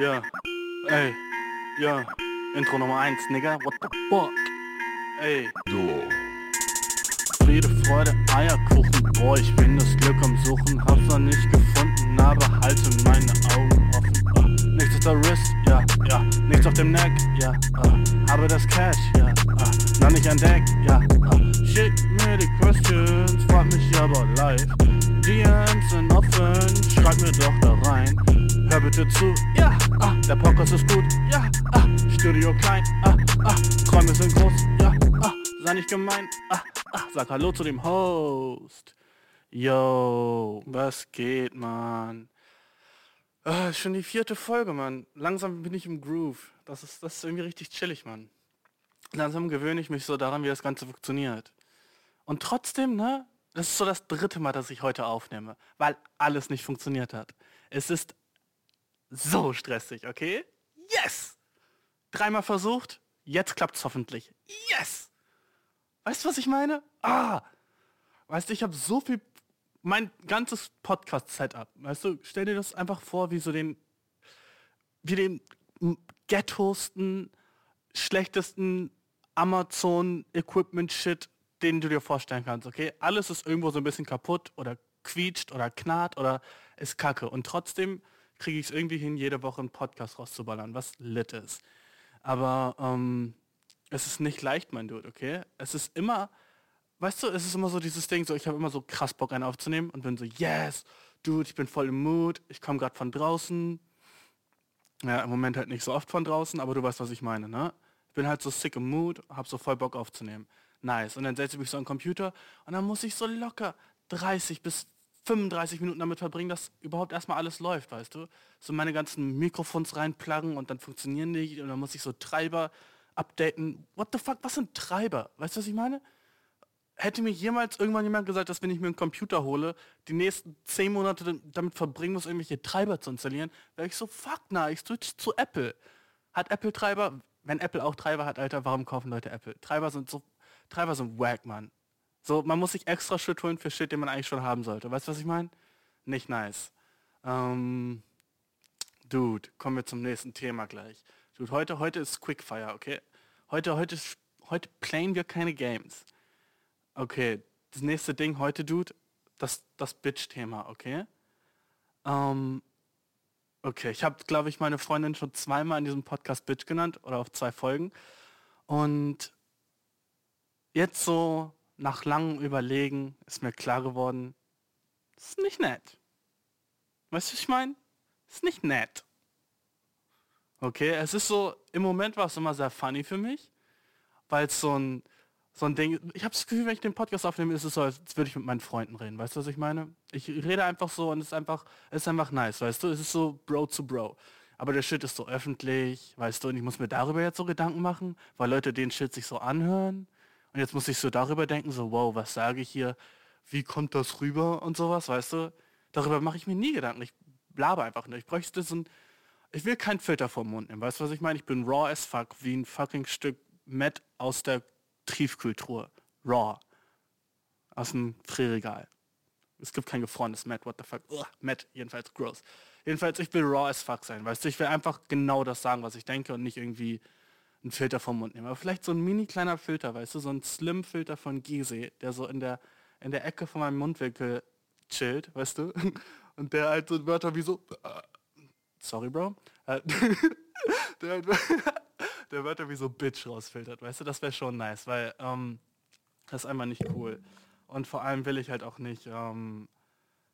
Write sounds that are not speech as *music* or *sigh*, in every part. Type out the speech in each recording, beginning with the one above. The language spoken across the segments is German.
Ja. Ey. Ja. Intro Nummer 1, Nigga. What the fuck? Ey. So. Friede, Freude, Eierkuchen. Boah, ich bin das Glück am Suchen. Hab's noch nicht gefunden, aber halte meine Augen offen. Ah, nichts auf der Wrist, ja, ja. Nichts auf dem Neck, ja. Ah, habe das Cash, ja. Ah, noch nicht an Deck, ja. Ah, schick mir die Questions, frag mich aber live. DMs sind offen, schreib mir doch da rein. Hör bitte zu, ja, ah, der Podcast ist gut, ja, ah, Studio klein, ah, ah, Träume sind groß, ja, ah, sei nicht gemein, ah, ah, sag Hallo zu dem Host. Yo, was geht, man? Ah, schon die vierte Folge, Mann. Langsam bin ich im Groove. Das ist, das ist irgendwie richtig chillig, Mann. Langsam gewöhne ich mich so daran, wie das Ganze funktioniert. Und trotzdem, ne? Das ist so das dritte Mal, dass ich heute aufnehme, weil alles nicht funktioniert hat. Es ist so stressig, okay? Yes! Dreimal versucht, jetzt klappt's hoffentlich. Yes! Weißt du, was ich meine? Ah! Weißt du, ich habe so viel, mein ganzes Podcast-Setup, weißt du, stell dir das einfach vor, wie so den, wie den ghettosten, schlechtesten Amazon-Equipment-Shit, den du dir vorstellen kannst, okay? Alles ist irgendwo so ein bisschen kaputt oder quietscht oder knarrt oder ist kacke. Und trotzdem kriege ich es irgendwie hin, jede Woche einen Podcast rauszuballern, was lit ist. Aber ähm, es ist nicht leicht, mein Dude, okay? Es ist immer, weißt du, es ist immer so dieses Ding, so ich habe immer so krass Bock, einen aufzunehmen und bin so, yes, Dude, ich bin voll im Mood, ich komme gerade von draußen. Ja, im Moment halt nicht so oft von draußen, aber du weißt, was ich meine, ne? Ich bin halt so sick im Mood, hab so voll Bock aufzunehmen. Nice. Und dann setze ich mich so am Computer und dann muss ich so locker 30 bis 35 Minuten damit verbringen, dass überhaupt erstmal alles läuft, weißt du? So meine ganzen Mikrofons reinpluggen und dann funktionieren die und dann muss ich so Treiber updaten. What the fuck, was sind Treiber? Weißt du, was ich meine? Hätte mir jemals irgendwann jemand gesagt, dass wenn ich mir einen Computer hole, die nächsten 10 Monate damit verbringen muss, irgendwelche Treiber zu installieren, wäre ich so, fuck na, ich switch zu Apple. Hat Apple Treiber? Wenn Apple auch Treiber hat, Alter, warum kaufen Leute Apple? Treiber sind so, Treiber sind wack, Mann. So, man muss sich extra Shit holen für Shit, den man eigentlich schon haben sollte. Weißt du, was ich meine? Nicht nice. Ähm, Dude, kommen wir zum nächsten Thema gleich. Dude, heute, heute ist Quickfire, okay? Heute, heute, heute playen wir keine Games. Okay, das nächste Ding heute, Dude, das, das Bitch-Thema, okay? Ähm, okay, ich habe, glaube ich, meine Freundin schon zweimal in diesem Podcast Bitch genannt oder auf zwei Folgen. Und jetzt so nach langem Überlegen ist mir klar geworden, ist nicht nett. Weißt du, was ich meine? Ist nicht nett. Okay, es ist so, im Moment war es immer sehr funny für mich, weil es so ein, so ein Ding, ich habe das Gefühl, wenn ich den Podcast aufnehme, ist es so, als würde ich mit meinen Freunden reden. Weißt du, was ich meine? Ich rede einfach so und es ist einfach, es ist einfach nice, weißt du? Es ist so Bro zu Bro. Aber der Shit ist so öffentlich, weißt du, und ich muss mir darüber jetzt so Gedanken machen, weil Leute den Shit sich so anhören. Und jetzt muss ich so darüber denken, so, wow, was sage ich hier? Wie kommt das rüber und sowas, weißt du? Darüber mache ich mir nie Gedanken. Ich blabe einfach nicht. Ich bräuchte so ein, ich will kein Filter vom Mund nehmen. Weißt du, was ich meine? Ich bin raw as fuck, wie ein fucking Stück Met aus der Tiefkühltruhe. Raw. Aus dem Frühregal. Es gibt kein gefrorenes Met, what the fuck. Ugh, Met, jedenfalls gross. Jedenfalls, ich will raw as fuck sein, weißt du? Ich will einfach genau das sagen, was ich denke und nicht irgendwie einen Filter vom Mund nehmen. Aber vielleicht so ein mini kleiner Filter, weißt du, so ein Slim-Filter von Gizeh, der so in der, in der Ecke von meinem Mundwinkel chillt, weißt du? *laughs* Und der halt so Wörter wie so, äh, sorry Bro, äh, *laughs* der, halt, *laughs* der Wörter wie so Bitch rausfiltert, weißt du, das wäre schon nice, weil ähm, das ist einmal nicht cool. Und vor allem will ich halt auch nicht, ähm,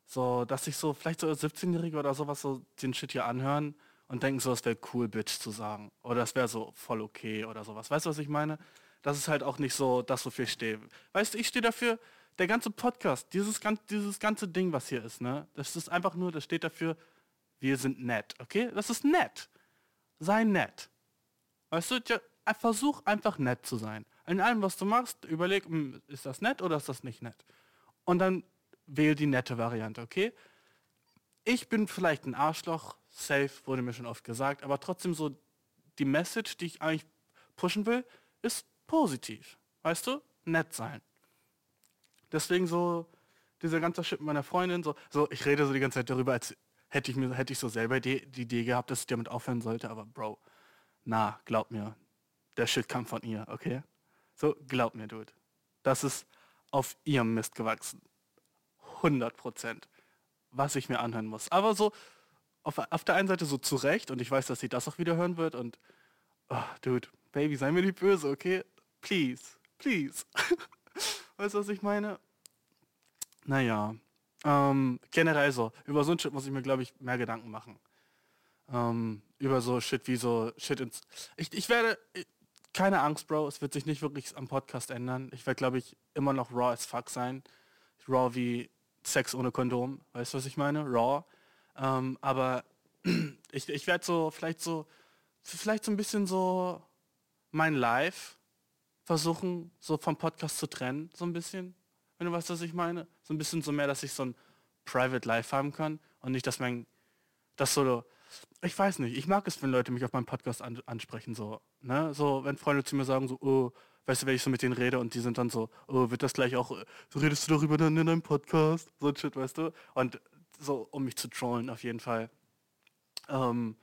so, dass sich so, vielleicht so 17-Jährige oder sowas so den Shit hier anhören und denken so, es wäre cool, Bitch zu sagen. Oder es wäre so voll okay oder sowas. Weißt du, was ich meine? Das ist halt auch nicht so das, wofür ich stehe. Weißt du, ich stehe dafür, der ganze Podcast, dieses, dieses ganze Ding, was hier ist, ne? Das ist einfach nur, das steht dafür, wir sind nett, okay? Das ist nett. Sei nett. Weißt du, ja, versuch einfach nett zu sein. In allem, was du machst, überleg, hm, ist das nett oder ist das nicht nett? Und dann wähl die nette Variante, okay? Ich bin vielleicht ein Arschloch, safe, wurde mir schon oft gesagt, aber trotzdem so die Message, die ich eigentlich pushen will, ist positiv. Weißt du? Nett sein. Deswegen so dieser ganze Shit meiner Freundin, so, so ich rede so die ganze Zeit darüber, als hätte ich mir, hätte ich so selber die, die Idee gehabt, dass ich damit aufhören sollte, aber Bro, na, glaub mir, der Shit kam von ihr, okay? So, glaub mir, Dude. Das ist auf ihrem Mist gewachsen. 100 Prozent. Was ich mir anhören muss. Aber so, auf, auf der einen Seite so zurecht und ich weiß, dass sie das auch wieder hören wird und, oh, Dude, Baby, sei mir nicht böse, okay? Please, please. *laughs* weißt du, was ich meine? Naja, ähm, generell so, über so ein Shit muss ich mir, glaube ich, mehr Gedanken machen. Ähm, über so Shit wie so Shit ins... Ich, ich werde... keine Angst, Bro, es wird sich nicht wirklich am Podcast ändern. Ich werde, glaube ich, immer noch raw as fuck sein. Raw wie Sex ohne Kondom. Weißt du, was ich meine? Raw. Ähm, aber *clears throat* ich, ich werde so, vielleicht so, vielleicht so ein bisschen so mein Live versuchen, so vom Podcast zu trennen, so ein bisschen. Wenn du weißt, was ich meine. So ein bisschen so mehr, dass ich so ein Private Life haben kann und nicht, dass mein, das so, ich weiß nicht, ich mag es, wenn Leute mich auf meinem Podcast an, ansprechen, so, ne, so, wenn Freunde zu mir sagen, so, oh, weißt du, wenn ich so mit denen rede und die sind dann so, oh, wird das gleich auch, so redest du darüber dann in deinem Podcast, so ein Shit, weißt du, und so, um mich zu trollen, auf jeden Fall. Ähm,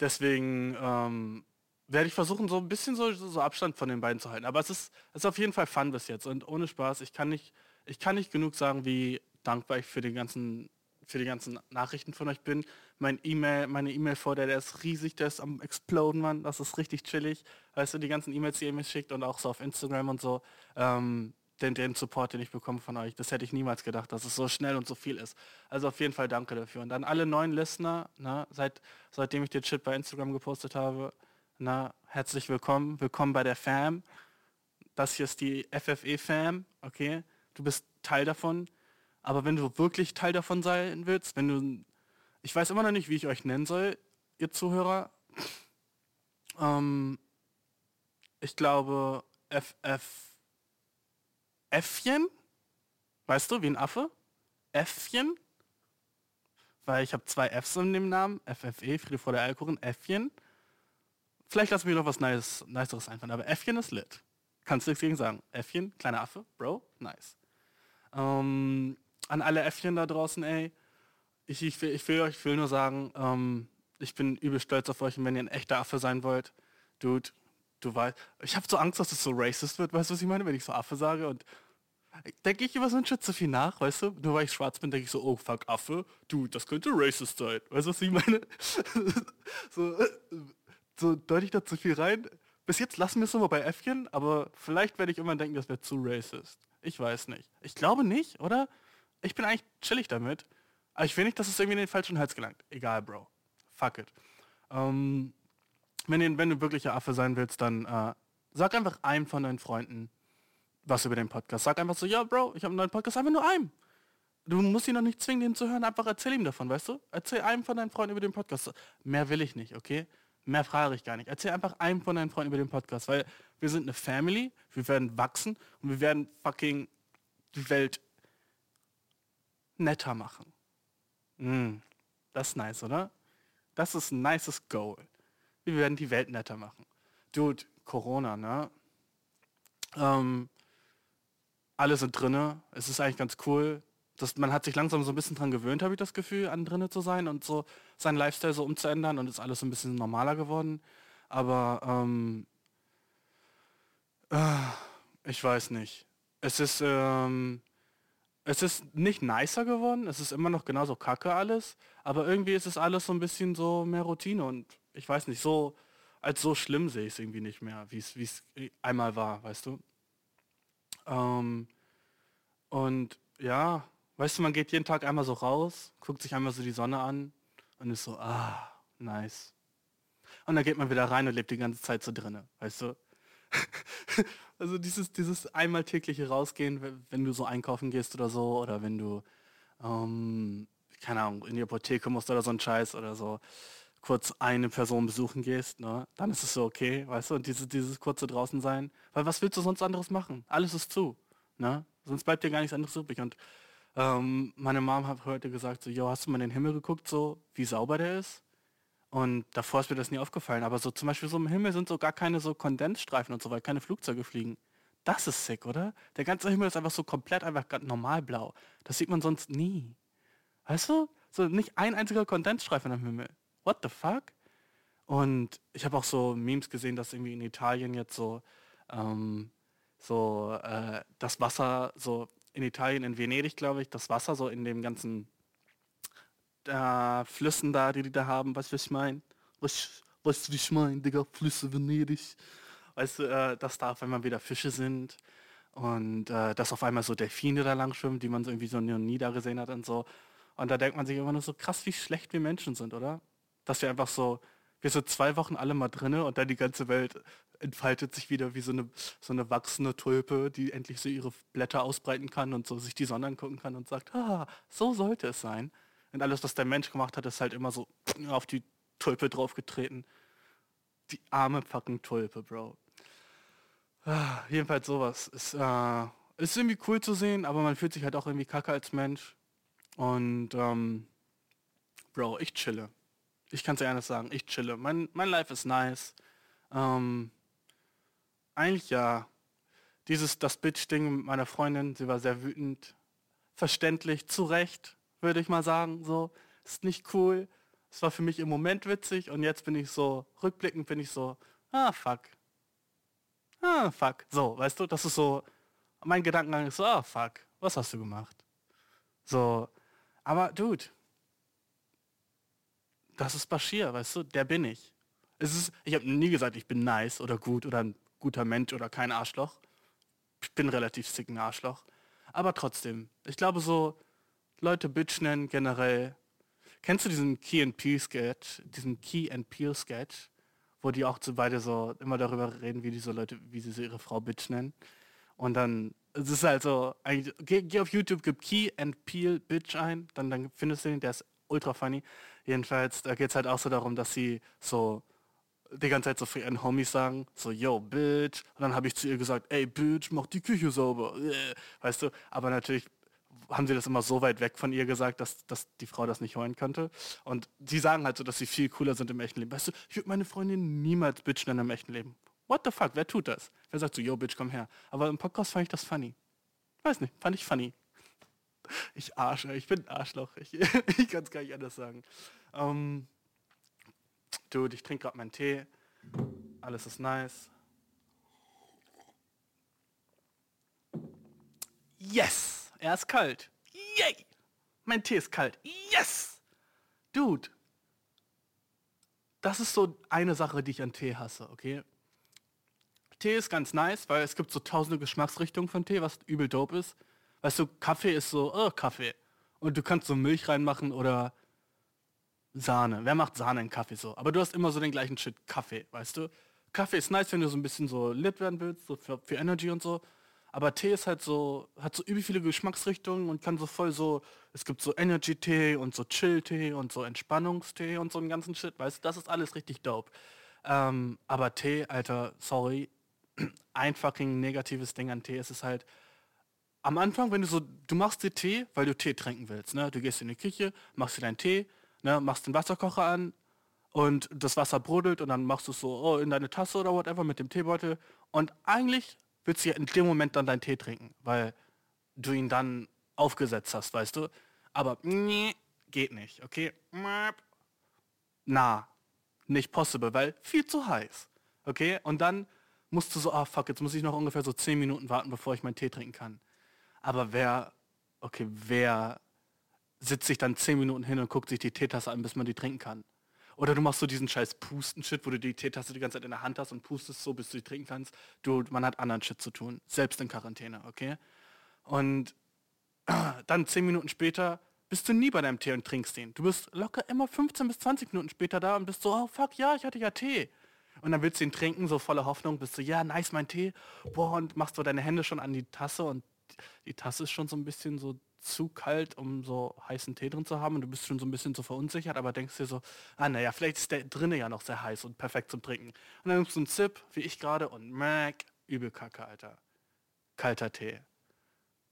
deswegen, ähm, werde ich versuchen, so ein bisschen so, so, Abstand von den beiden zu halten. Aber es ist, es ist auf jeden Fall Fun bis jetzt. Und ohne Spaß, ich kann nicht, ich kann nicht genug sagen, wie dankbar ich für den ganzen, für die ganzen Nachrichten von euch bin. Mein E-Mail, meine e mail vor der ist riesig, der ist am Exploden, Mann. Das ist richtig chillig. Weißt du, die ganzen E-Mails, die ihr mir schickt und auch so auf Instagram und so. Ähm, den, den Support, den ich bekomme von euch. Das hätte ich niemals gedacht, dass es so schnell und so viel ist. Also auf jeden Fall danke dafür. Und dann alle neuen Listener, ne, seit, seitdem ich den Shit bei Instagram gepostet habe, na, herzlich willkommen. Willkommen bei der Fam. Das hier ist die FFE-Fam, okay? Du bist Teil davon. Aber wenn du wirklich Teil davon sein willst, wenn du... Ich weiß immer noch nicht, wie ich euch nennen soll, ihr Zuhörer. Ähm, ich glaube, FF... Äffchen? Weißt du, wie ein Affe? Äffchen? Weil ich habe zwei Fs in dem Namen. FFE, Friede vor der Alkohol, Äffchen. Vielleicht lassen wir noch was nice, Niceres einfallen, aber Äffchen ist lit. Kannst du nichts gegen sagen. Äffchen, kleiner Affe, Bro, nice. Ähm, an alle Äffchen da draußen, ey. Ich, ich, will, ich will euch will nur sagen, ähm, ich bin übel stolz auf euch und wenn ihr ein echter Affe sein wollt, Dude, du weißt, ich habe so Angst, dass es so racist wird, weißt du, was ich meine, wenn ich so Affe sage und denke ich über so ein Shit zu viel nach, weißt du? Nur weil ich schwarz bin, denke ich so, oh fuck, Affe, du, das könnte racist sein. Weißt du, was ich meine? *laughs* so, so deutlich da zu viel rein. Bis jetzt lassen wir es immer bei Äffchen, aber vielleicht werde ich immer denken, das wäre zu racist. Ich weiß nicht. Ich glaube nicht, oder? Ich bin eigentlich chillig damit. Aber ich will nicht, dass es irgendwie in den falschen Hals gelangt. Egal, Bro. Fuck it. Ähm, wenn, wenn du wirklicher Affe sein willst, dann äh, sag einfach einem von deinen Freunden was über den Podcast. Sag einfach so, ja, Bro, ich habe einen neuen Podcast, einfach nur einem. Du musst ihn noch nicht zwingen, den zu hören, einfach erzähl ihm davon, weißt du? Erzähl einem von deinen Freunden über den Podcast. Mehr will ich nicht, okay? Mehr frage ich gar nicht. Erzähl einfach einem von deinen Freunden über den Podcast, weil wir sind eine Family, wir werden wachsen und wir werden fucking die Welt netter machen. Mm, das ist nice, oder? Das ist ein nices Goal. Wir werden die Welt netter machen. Dude, Corona, ne? Ähm, alle sind drinne. Es ist eigentlich ganz cool das, man hat sich langsam so ein bisschen dran gewöhnt, habe ich das Gefühl, an drinnen zu sein und so seinen Lifestyle so umzuändern und ist alles so ein bisschen normaler geworden. Aber ähm, äh, ich weiß nicht. Es ist, ähm, es ist nicht nicer geworden, es ist immer noch genauso kacke alles, aber irgendwie ist es alles so ein bisschen so mehr Routine und ich weiß nicht, so als so schlimm sehe ich es irgendwie nicht mehr, wie es einmal war, weißt du. Ähm, und ja, Weißt du, man geht jeden Tag einmal so raus, guckt sich einmal so die Sonne an und ist so, ah, nice. Und dann geht man wieder rein und lebt die ganze Zeit so drinne, weißt du? *laughs* also dieses, dieses einmal tägliche Rausgehen, wenn du so einkaufen gehst oder so, oder wenn du, ähm, keine Ahnung, in die Apotheke musst oder so ein Scheiß oder so, kurz eine Person besuchen gehst, ne, dann ist es so okay, weißt du, und dieses, dieses kurze draußen sein, weil was willst du sonst anderes machen? Alles ist zu, ne? Sonst bleibt dir gar nichts anderes übrig und ähm, meine Mom hat heute gesagt, so, yo, hast du mal in den Himmel geguckt, so wie sauber der ist? Und davor ist mir das nie aufgefallen. Aber so zum Beispiel so im Himmel sind so gar keine so Kondensstreifen und so, weil keine Flugzeuge fliegen. Das ist sick, oder? Der ganze Himmel ist einfach so komplett einfach normal blau. Das sieht man sonst nie. Weißt du? So nicht ein einziger Kondensstreifen am Himmel. What the fuck? Und ich habe auch so Memes gesehen, dass irgendwie in Italien jetzt so ähm, so äh, das Wasser so in Italien, in Venedig, glaube ich, das Wasser so in dem ganzen äh, Flüssen da, die die da haben, weißt du, was ich meine? Was, weißt du, wie ich meine, Digga, Flüsse Venedig. Weißt du, äh, dass da auf einmal wieder Fische sind und äh, dass auf einmal so Delfine da lang schwimmen, die man so irgendwie so nie da gesehen hat und so. Und da denkt man sich immer nur so krass, wie schlecht wir Menschen sind, oder? Dass wir einfach so, wir so zwei Wochen alle mal drinne und dann die ganze Welt entfaltet sich wieder wie so eine, so eine wachsende Tulpe, die endlich so ihre Blätter ausbreiten kann und so sich die Sonne angucken kann und sagt, ah, so sollte es sein. Und alles, was der Mensch gemacht hat, ist halt immer so auf die Tulpe draufgetreten. Die arme fucking Tulpe, Bro. Ah, jedenfalls sowas. Ist, äh, ist irgendwie cool zu sehen, aber man fühlt sich halt auch irgendwie kacke als Mensch. Und ähm, Bro, ich chille. Ich kann es dir ehrlich sagen, ich chille. Mein, mein Life ist nice. Ähm, eigentlich ja. Dieses, das Bitch-Ding mit meiner Freundin, sie war sehr wütend. Verständlich, zu Recht, würde ich mal sagen. So, ist nicht cool. Es war für mich im Moment witzig und jetzt bin ich so, rückblickend bin ich so, ah fuck. Ah fuck. So, weißt du, das ist so, mein Gedankengang ist so, ah fuck, was hast du gemacht? So, aber dude, das ist Bashir, weißt du, der bin ich. Es ist, ich habe nie gesagt, ich bin nice oder gut oder ein guter Mensch oder kein Arschloch. Ich bin relativ sick ein Arschloch. Aber trotzdem, ich glaube so, Leute Bitch nennen generell. Kennst du diesen Key and Peel Sketch, diesen Key and Peel Sketch, wo die auch zu beide so immer darüber reden, wie diese Leute, wie sie so ihre Frau Bitch nennen. Und dann, es ist halt so, geh, geh, auf YouTube, gib Key and Peel Bitch ein, dann, dann findest du den, der ist ultra funny. Jedenfalls, da geht es halt auch so darum, dass sie so die ganze Zeit so für ihren Homies sagen, so, yo, Bitch. Und dann habe ich zu ihr gesagt, ey, Bitch, mach die Küche sauber. Weißt du, aber natürlich haben sie das immer so weit weg von ihr gesagt, dass, dass die Frau das nicht hören konnte. Und sie sagen halt so, dass sie viel cooler sind im echten Leben. Weißt du, ich würde meine Freundin niemals Bitch nennen im echten Leben. What the fuck, wer tut das? Wer sagt so, yo, Bitch, komm her. Aber im Podcast fand ich das funny. Weiß nicht, fand ich funny. Ich Arsche, ich bin Arschloch. Ich, *laughs* ich kann es gar nicht anders sagen. Ähm, Dude, ich trinke gerade meinen Tee. Alles ist nice. Yes! Er ist kalt. Yay! Mein Tee ist kalt. Yes! Dude. Das ist so eine Sache, die ich an Tee hasse, okay? Tee ist ganz nice, weil es gibt so tausende Geschmacksrichtungen von Tee, was übel dope ist. Weißt du, Kaffee ist so, oh, Kaffee. Und du kannst so Milch reinmachen oder Sahne. Wer macht Sahne in Kaffee so? Aber du hast immer so den gleichen Shit Kaffee, weißt du? Kaffee ist nice, wenn du so ein bisschen so lit werden willst, so für, für Energy und so. Aber Tee ist halt so, hat so übel viele Geschmacksrichtungen und kann so voll so, es gibt so Energy-Tee und so Chill-Tee und so Entspannungstee und so einen ganzen Shit, weißt du, das ist alles richtig dope. Ähm, aber Tee, Alter, sorry, *clears throat* ein fucking negatives Ding an Tee ist es halt, am Anfang, wenn du so, du machst dir Tee, weil du Tee trinken willst, ne? Du gehst in die Küche, machst dir deinen Tee, ne, machst den Wasserkocher an und das Wasser brodelt und dann machst du es so oh, in deine Tasse oder whatever mit dem Teebeutel und eigentlich willst du ja in dem Moment dann deinen Tee trinken, weil du ihn dann aufgesetzt hast, weißt du. Aber nee, geht nicht, okay? Na, nicht possible, weil viel zu heiß. Okay? Und dann musst du so, ah fuck, jetzt muss ich noch ungefähr so 10 Minuten warten, bevor ich meinen Tee trinken kann. Aber wer, okay, wer sitzt sich dann zehn Minuten hin und guckt sich die Teetasse an, bis man die trinken kann. Oder du machst so diesen scheiß Pusten-Shit, wo du die Teetasse die ganze Zeit in der Hand hast und pustest so, bis du die trinken kannst. Du, man hat anderen Shit zu tun. Selbst in Quarantäne, okay? Und *clears throat* dann zehn Minuten später bist du nie bei deinem Tee und trinkst den. Du bist locker immer 15 bis 20 Minuten später da und bist so, oh fuck, ja, ich hatte ja Tee. Und dann willst du ihn trinken, so voller Hoffnung, bist du, ja, nice, mein Tee. Boah, und machst so deine Hände schon an die Tasse und die Tasse ist schon so ein bisschen so zu kalt, um so heißen Tee drin zu haben und du bist schon so ein bisschen so verunsichert, aber denkst dir so, ah naja, vielleicht ist der drinnen ja noch sehr heiß und perfekt zum Trinken. Und dann nimmst du einen Zip, wie ich gerade, und Mac, übel kacke, Alter. Kalter Tee.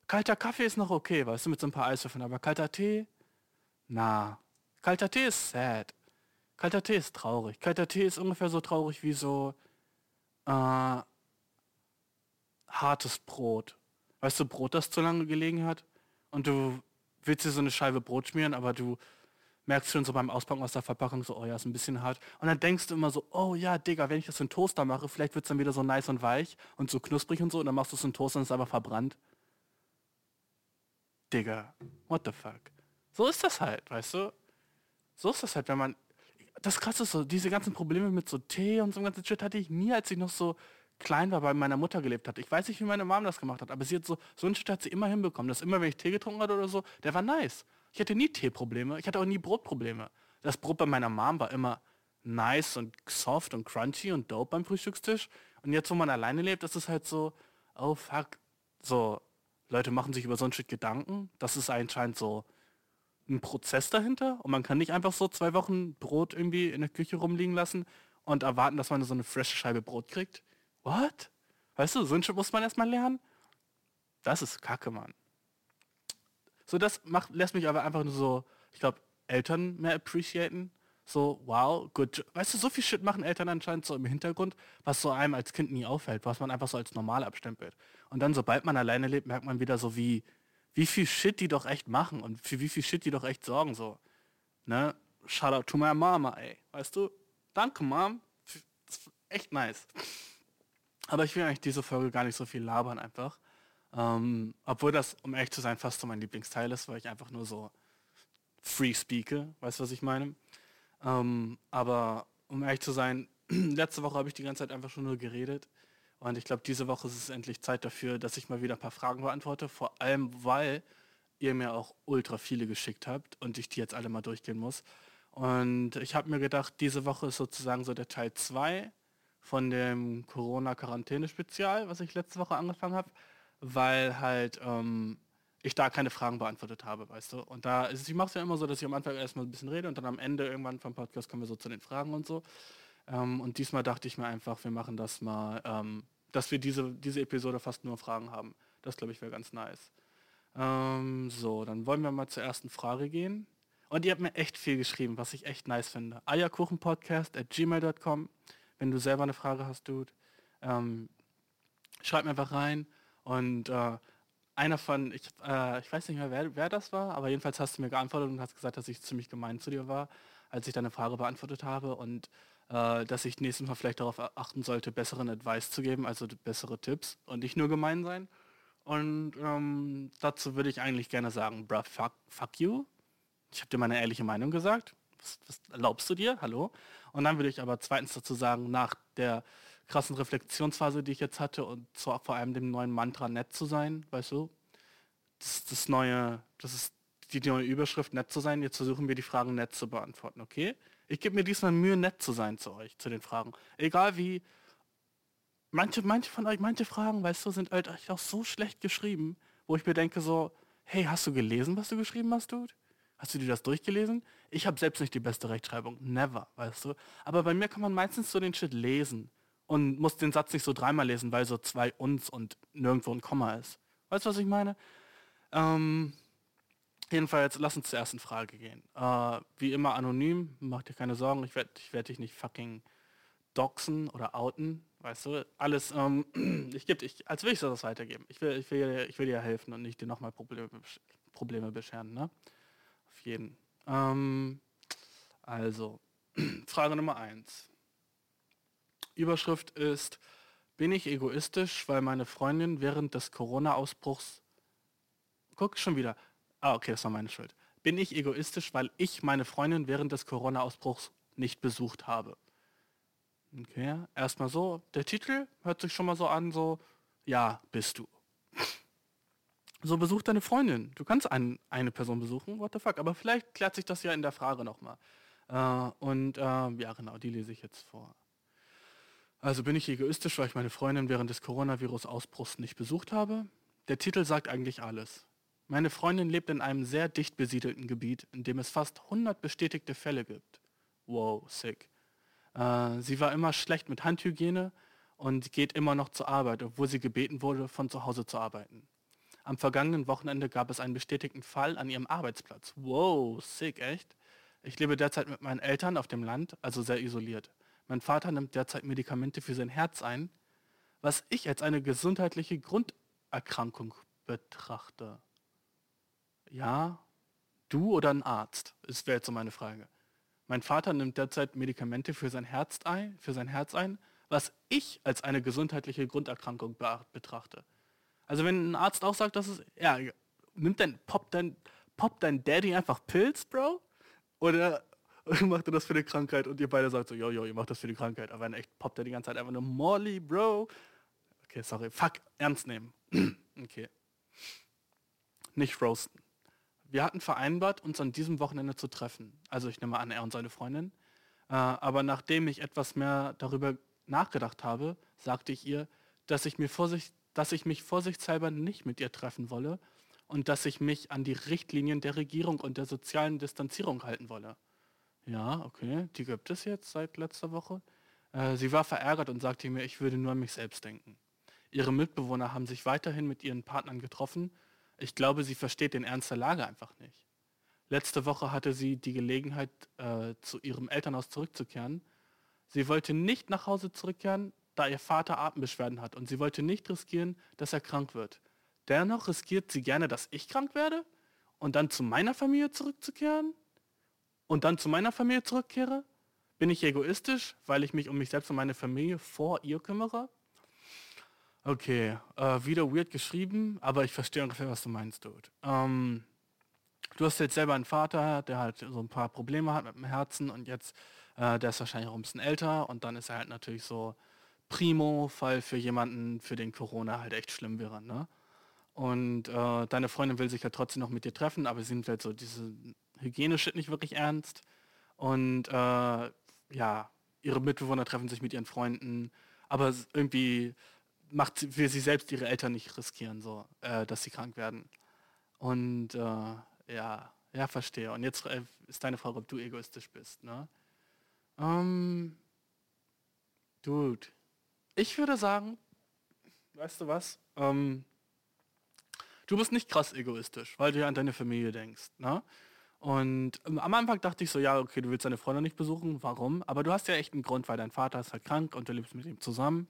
Kalter Kaffee ist noch okay, weißt du, mit so ein paar Eiswürfeln, aber kalter Tee? Na. Kalter Tee ist sad. Kalter Tee ist traurig. Kalter Tee ist ungefähr so traurig wie so äh, hartes Brot. Weißt du, Brot, das zu lange gelegen hat? Und du willst dir so eine Scheibe Brot schmieren, aber du merkst schon so beim Auspacken aus der Verpackung so, oh ja, ist ein bisschen hart. Und dann denkst du immer so, oh ja, Digga, wenn ich das in Toaster mache, vielleicht wird es dann wieder so nice und weich und so knusprig und so. Und dann machst du es in Toaster und es ist aber verbrannt. Digga, what the fuck? So ist das halt, weißt du? So ist das halt, wenn man... Das krasse ist so, diese ganzen Probleme mit so Tee und so ganzen Shit hatte ich nie, als ich noch so klein war, bei meiner Mutter gelebt hat. Ich weiß nicht, wie meine Mom das gemacht hat, aber sie hat so, so ein Shit hat sie immer hinbekommen. Dass immer, wenn ich Tee getrunken hatte oder so, der war nice. Ich hatte nie Teeprobleme, ich hatte auch nie Brotprobleme. Das Brot bei meiner Mom war immer nice und soft und crunchy und dope beim Frühstückstisch. Und jetzt, wo man alleine lebt, ist es halt so, oh fuck, so, Leute machen sich über so ein Shit Gedanken. Das ist anscheinend so ein Prozess dahinter. Und man kann nicht einfach so zwei Wochen Brot irgendwie in der Küche rumliegen lassen und erwarten, dass man so eine frische Scheibe Brot kriegt. What? Weißt du, so muss man erstmal lernen. Das ist Kacke, Mann. So, das macht, lässt mich aber einfach nur so, ich glaube, Eltern mehr appreciaten. So, wow, gut. Weißt du, so viel Shit machen Eltern anscheinend so im Hintergrund, was so einem als Kind nie auffällt, was man einfach so als normal abstempelt. Und dann, sobald man alleine lebt, merkt man wieder so, wie, wie viel Shit die doch echt machen und für wie viel Shit die doch echt sorgen. So, ne? Shout out to my mama, ey. Weißt du? Danke, Mom. Echt nice. Aber ich will eigentlich diese Folge gar nicht so viel labern einfach. Ähm, obwohl das, um ehrlich zu sein, fast so mein Lieblingsteil ist, weil ich einfach nur so free speake, weißt du, was ich meine? Ähm, aber um ehrlich zu sein, *clears throat* letzte Woche habe ich die ganze Zeit einfach schon nur geredet. Und ich glaube, diese Woche ist es endlich Zeit dafür, dass ich mal wieder ein paar Fragen beantworte. Vor allem, weil ihr mir auch ultra viele geschickt habt und ich die jetzt alle mal durchgehen muss. Und ich habe mir gedacht, diese Woche ist sozusagen so der Teil 2 von dem Corona-Quarantäne-Spezial, was ich letzte Woche angefangen habe weil halt ähm, ich da keine Fragen beantwortet habe, weißt du. Und da ist, ich mache es ja immer so, dass ich am Anfang erstmal ein bisschen rede und dann am Ende irgendwann vom Podcast kommen wir so zu den Fragen und so. Ähm, und diesmal dachte ich mir einfach, wir machen das mal, ähm, dass wir diese, diese Episode fast nur Fragen haben. Das glaube ich wäre ganz nice. Ähm, so, dann wollen wir mal zur ersten Frage gehen. Und ihr habt mir echt viel geschrieben, was ich echt nice finde. Eierkuchenpodcast at gmail.com. Wenn du selber eine Frage hast, Dude, ähm, schreib mir einfach rein. Und äh, einer von, ich, äh, ich weiß nicht mehr, wer, wer das war, aber jedenfalls hast du mir geantwortet und hast gesagt, dass ich ziemlich gemein zu dir war, als ich deine Frage beantwortet habe und äh, dass ich nächstes Mal vielleicht darauf achten sollte, besseren Advice zu geben, also bessere Tipps und nicht nur gemein sein. Und ähm, dazu würde ich eigentlich gerne sagen, bruh, fuck, fuck you. Ich habe dir meine ehrliche Meinung gesagt. Was, was erlaubst du dir? Hallo? Und dann würde ich aber zweitens dazu sagen, nach der krassen Reflexionsphase, die ich jetzt hatte und zwar vor allem dem neuen Mantra nett zu sein, weißt du? Das das neue, das ist die neue Überschrift nett zu sein. Jetzt versuchen wir die Fragen nett zu beantworten, okay? Ich gebe mir diesmal Mühe, nett zu sein zu euch, zu den Fragen. Egal wie. Manche, manche von euch, manche Fragen, weißt du, sind halt auch so schlecht geschrieben, wo ich mir denke so, hey, hast du gelesen, was du geschrieben hast, Dude? Hast du dir das durchgelesen? Ich habe selbst nicht die beste Rechtschreibung. Never, weißt du? Aber bei mir kann man meistens so den Shit lesen und muss den Satz nicht so dreimal lesen, weil so zwei uns und nirgendwo ein Komma ist. Weißt du, was ich meine? Ähm, jedenfalls, lass uns zur ersten Frage gehen. Äh, wie immer anonym, mach dir keine Sorgen, ich werde ich werd dich nicht fucking doxen oder outen. Weißt du, alles, ähm, *clears throat* ich gebe, ich, als will ich das weitergeben. Ich will, ich will, ich will dir helfen und nicht dir nochmal Probleme, Probleme bescheren, ne? Jeden. Ähm, also, *clears throat* Frage Nummer eins. Überschrift ist, bin ich egoistisch, weil meine Freundin während des Corona-Ausbruchs... Guck schon wieder. Ah, okay, das war meine Schuld. Bin ich egoistisch, weil ich meine Freundin während des Corona-Ausbruchs nicht besucht habe? Okay, erstmal so. Der Titel hört sich schon mal so an, so, ja, bist du. So, besuch deine Freundin. Du kannst ein, eine Person besuchen, what the fuck. Aber vielleicht klärt sich das ja in der Frage nochmal. Äh, und äh, ja, genau, die lese ich jetzt vor. Also bin ich egoistisch, weil ich meine Freundin während des Coronavirus-Ausbruchs nicht besucht habe? Der Titel sagt eigentlich alles. Meine Freundin lebt in einem sehr dicht besiedelten Gebiet, in dem es fast 100 bestätigte Fälle gibt. Wow, sick. Äh, sie war immer schlecht mit Handhygiene und geht immer noch zur Arbeit, obwohl sie gebeten wurde, von zu Hause zu arbeiten. Am vergangenen Wochenende gab es einen bestätigten Fall an ihrem Arbeitsplatz. Wow, sick, echt? Ich lebe derzeit mit meinen Eltern auf dem Land, also sehr isoliert. Mein Vater nimmt derzeit Medikamente für sein Herz ein, was ich als eine gesundheitliche Grunderkrankung betrachte. Ja, Du oder ein Arzt? Das wäre jetzt so meine Frage. Mein Vater nimmt derzeit Medikamente für sein Herz ein, für sein Herz ein, was ich als eine gesundheitliche Grunderkrankung betrachte. Also wenn ein Arzt auch sagt, dass es, ja, nimmt dein, poppt dein, poppt dein Daddy einfach Pilz, Bro? Oder *laughs* macht er das für die Krankheit und ihr beide sagt so, jo, jo, ihr macht das für die Krankheit. Aber in echt poppt er die ganze Zeit einfach nur Molly, Bro. Okay, sorry. Fuck, ernst nehmen. *clears throat* okay. Nicht roasten. Wir hatten vereinbart, uns an diesem Wochenende zu treffen. Also ich nehme an, er und seine Freundin. Äh, aber nachdem ich etwas mehr darüber nachgedacht habe, sagte ich ihr, dass ich, mir Vorsicht, dass ich mich vorsichtshalber nicht mit ihr treffen wolle und dass ich mich an die Richtlinien der Regierung und der sozialen Distanzierung halten wolle. Ja, okay, die gibt es jetzt seit letzter Woche. Äh, sie war verärgert und sagte mir, ich würde nur an mich selbst denken. Ihre Mitbewohner haben sich weiterhin mit ihren Partnern getroffen. Ich glaube, sie versteht den Ernst der Lage einfach nicht. Letzte Woche hatte sie die Gelegenheit, äh, zu ihrem Elternhaus zurückzukehren. Sie wollte nicht nach Hause zurückkehren, da ihr Vater Atembeschwerden hat und sie wollte nicht riskieren, dass er krank wird. Dennoch riskiert sie gerne, dass ich krank werde und dann zu meiner Familie zurückzukehren und dann zu meiner Familie zurückkehre? Bin ich egoistisch, weil ich mich um mich selbst und meine Familie vor ihr kümmere? Okay, äh, wieder weird geschrieben, aber ich verstehe ungefähr, was du meinst, Dude. Ähm, du hast jetzt selber einen Vater, der halt so ein paar Probleme hat mit dem Herzen und jetzt, äh, der ist wahrscheinlich auch ein bisschen älter und dann ist er halt natürlich so Primo-Fall für jemanden, für den Corona halt echt schlimm wäre, ne? Und äh, deine Freundin will sich ja trotzdem noch mit dir treffen, aber sie nimmt halt so diese Hygiene-Shit nicht wirklich ernst. Und äh, ja, ihre Mitbewohner treffen sich mit ihren Freunden, aber irgendwie macht sie, will sie selbst ihre Eltern nicht riskieren, so, äh, dass sie krank werden. Und äh, ja, ja, verstehe. Und jetzt äh, ist deine Frage, ob du egoistisch bist, ne? Ähm, dude, ich würde sagen, weißt du was? Ähm, du bist nicht krass egoistisch, weil du ja an deine Familie denkst. Ne? Und ähm, am Anfang dachte ich so, ja, okay, du willst deine Freunde nicht besuchen, warum? Aber du hast ja echt einen Grund, weil dein Vater ist halt krank und du lebst mit ihm zusammen.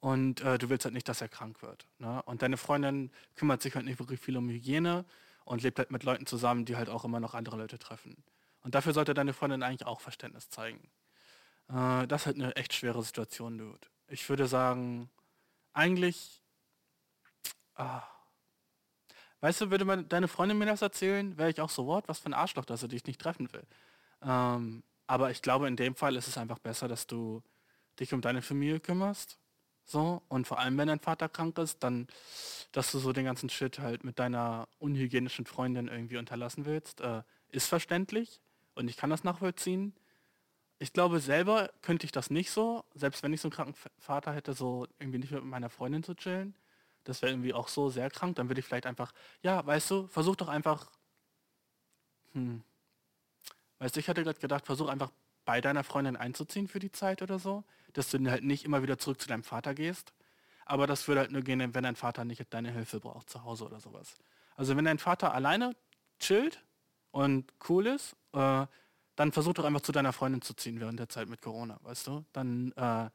Und äh, du willst halt nicht, dass er krank wird. Ne? Und deine Freundin kümmert sich halt nicht wirklich viel um Hygiene und lebt halt mit Leuten zusammen, die halt auch immer noch andere Leute treffen. Und dafür sollte deine Freundin eigentlich auch Verständnis zeigen. Äh, das ist halt eine echt schwere Situation, Dude. Ich würde sagen, eigentlich... Ah, Weißt du, würde man deine Freundin mir das erzählen, wäre ich auch so, what, was für ein Arschloch, dass er dich nicht treffen will. Ähm, aber ich glaube, in dem Fall ist es einfach besser, dass du dich um deine Familie kümmerst. So, und vor allem, wenn dein Vater krank ist, dann, dass du so den ganzen Shit halt mit deiner unhygienischen Freundin irgendwie unterlassen willst, äh, ist verständlich und ich kann das nachvollziehen. Ich glaube, selber könnte ich das nicht so, selbst wenn ich so einen kranken Vater hätte, so irgendwie nicht mit meiner Freundin zu chillen das wäre irgendwie auch so sehr krank, dann würde ich vielleicht einfach, ja, weißt du, versuch doch einfach, hm, weißt du, ich hatte gerade gedacht, versuch einfach bei deiner Freundin einzuziehen für die Zeit oder so, dass du halt nicht immer wieder zurück zu deinem Vater gehst. Aber das würde halt nur gehen, wenn dein Vater nicht deine Hilfe braucht zu Hause oder sowas. Also wenn dein Vater alleine chillt und cool ist, äh, dann versuch doch einfach zu deiner Freundin zu ziehen während der Zeit mit Corona, weißt du? Dann äh,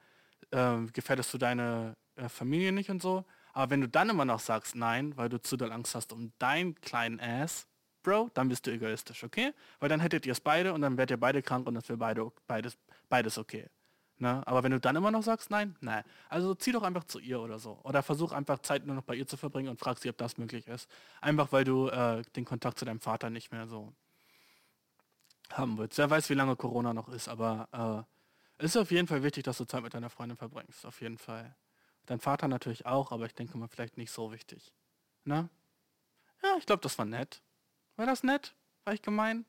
äh, gefährdest du deine äh, Familie nicht und so. Aber wenn du dann immer noch sagst nein, weil du zu doll Angst hast um deinen kleinen Ass, Bro, dann bist du egoistisch, okay? Weil dann hättet ihr es beide und dann werdet ihr beide krank und das wäre beide, beides, beides okay. Ne? Aber wenn du dann immer noch sagst nein, nein. Also zieh doch einfach zu ihr oder so. Oder versuch einfach Zeit nur noch bei ihr zu verbringen und frag sie, ob das möglich ist. Einfach weil du äh, den Kontakt zu deinem Vater nicht mehr so haben willst. Wer weiß, wie lange Corona noch ist, aber äh, ist auf jeden Fall wichtig, dass du Zeit mit deiner Freundin verbringst. Auf jeden Fall. Dein Vater natürlich auch, aber ich denke mal vielleicht nicht so wichtig. Na? Ja, ich glaube, das war nett. War das nett? War ich gemein?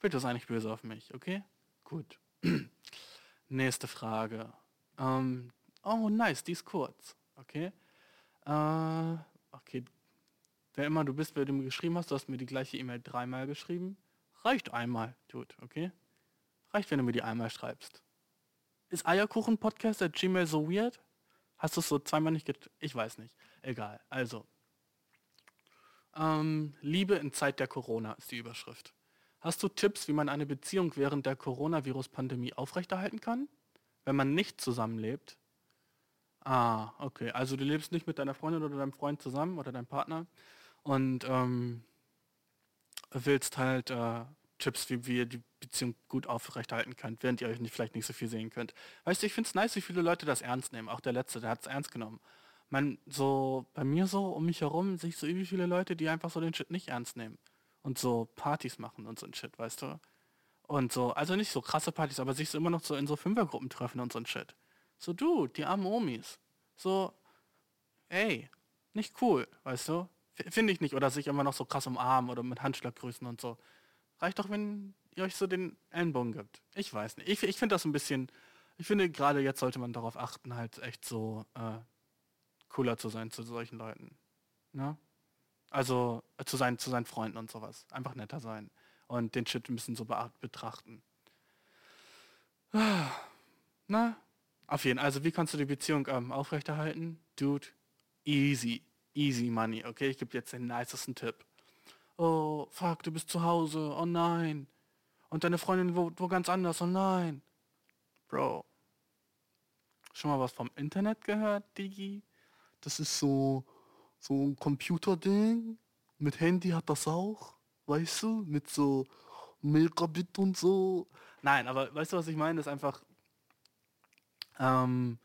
Bitte sei nicht böse auf mich, okay? Gut. *clears throat* Nächste Frage. Ähm, oh, nice, die ist kurz. Okay. Äh, okay. Wer immer du bist, wer du mir geschrieben hast, du hast mir die gleiche E-Mail dreimal geschrieben. Reicht einmal, tut, okay? Reicht, wenn du mir die einmal schreibst. Ist Eierkuchen-Podcast at Gmail so weird? Hast du es so zweimal nicht get Ich weiß nicht. Egal. Also. Ähm, Liebe in Zeit der Corona ist die Überschrift. Hast du Tipps, wie man eine Beziehung während der Coronavirus-Pandemie aufrechterhalten kann, wenn man nicht zusammenlebt? Ah, okay. Also du lebst nicht mit deiner Freundin oder deinem Freund zusammen oder deinem Partner und ähm, willst halt äh, Tipps, wie, wie ihr die Beziehung gut aufrechterhalten könnt, während ihr euch nicht, vielleicht nicht so viel sehen könnt. Weißt du, ich finde es nice, wie viele Leute das ernst nehmen. Auch der Letzte, der hat es ernst genommen. Man, so, bei mir so, um mich herum, sehe ich so irgendwie viele Leute, die einfach so den Shit nicht ernst nehmen. Und so Partys machen und so ein Shit, weißt du? Und so, also nicht so krasse Partys, aber sich so immer noch so in so Fünfergruppen treffen und so ein Shit. So, du, die armen Omis. So, ey, nicht cool, weißt du? Finde ich nicht. Oder sich immer noch so krass umarmen oder mit Handschlag grüßen und so. Reicht doch, wenn ihr euch so den Ellenbogen gibt. Ich weiß nicht. Ich, ich finde das ein bisschen, ich finde gerade jetzt sollte man darauf achten, halt echt so äh, cooler zu sein zu solchen Leuten. Ne? Also äh, zu, sein, zu seinen Freunden und sowas. Einfach netter sein. Und den Shit ein bisschen so betrachten. *sighs* Na, auf jeden Fall. Also wie kannst du die Beziehung ähm, aufrechterhalten? Dude, easy. Easy money, okay? Ich gebe jetzt den nicesten Tipp. Oh, fuck, du bist zu Hause. Oh nein. Und deine Freundin wo, wo ganz anders. Oh nein. Bro. Schon mal was vom Internet gehört, Digi? Das ist so, so ein Computerding. Mit Handy hat das auch. Weißt du? Mit so Megabit und so. Nein, aber weißt du, was ich meine? Das ist einfach ähm,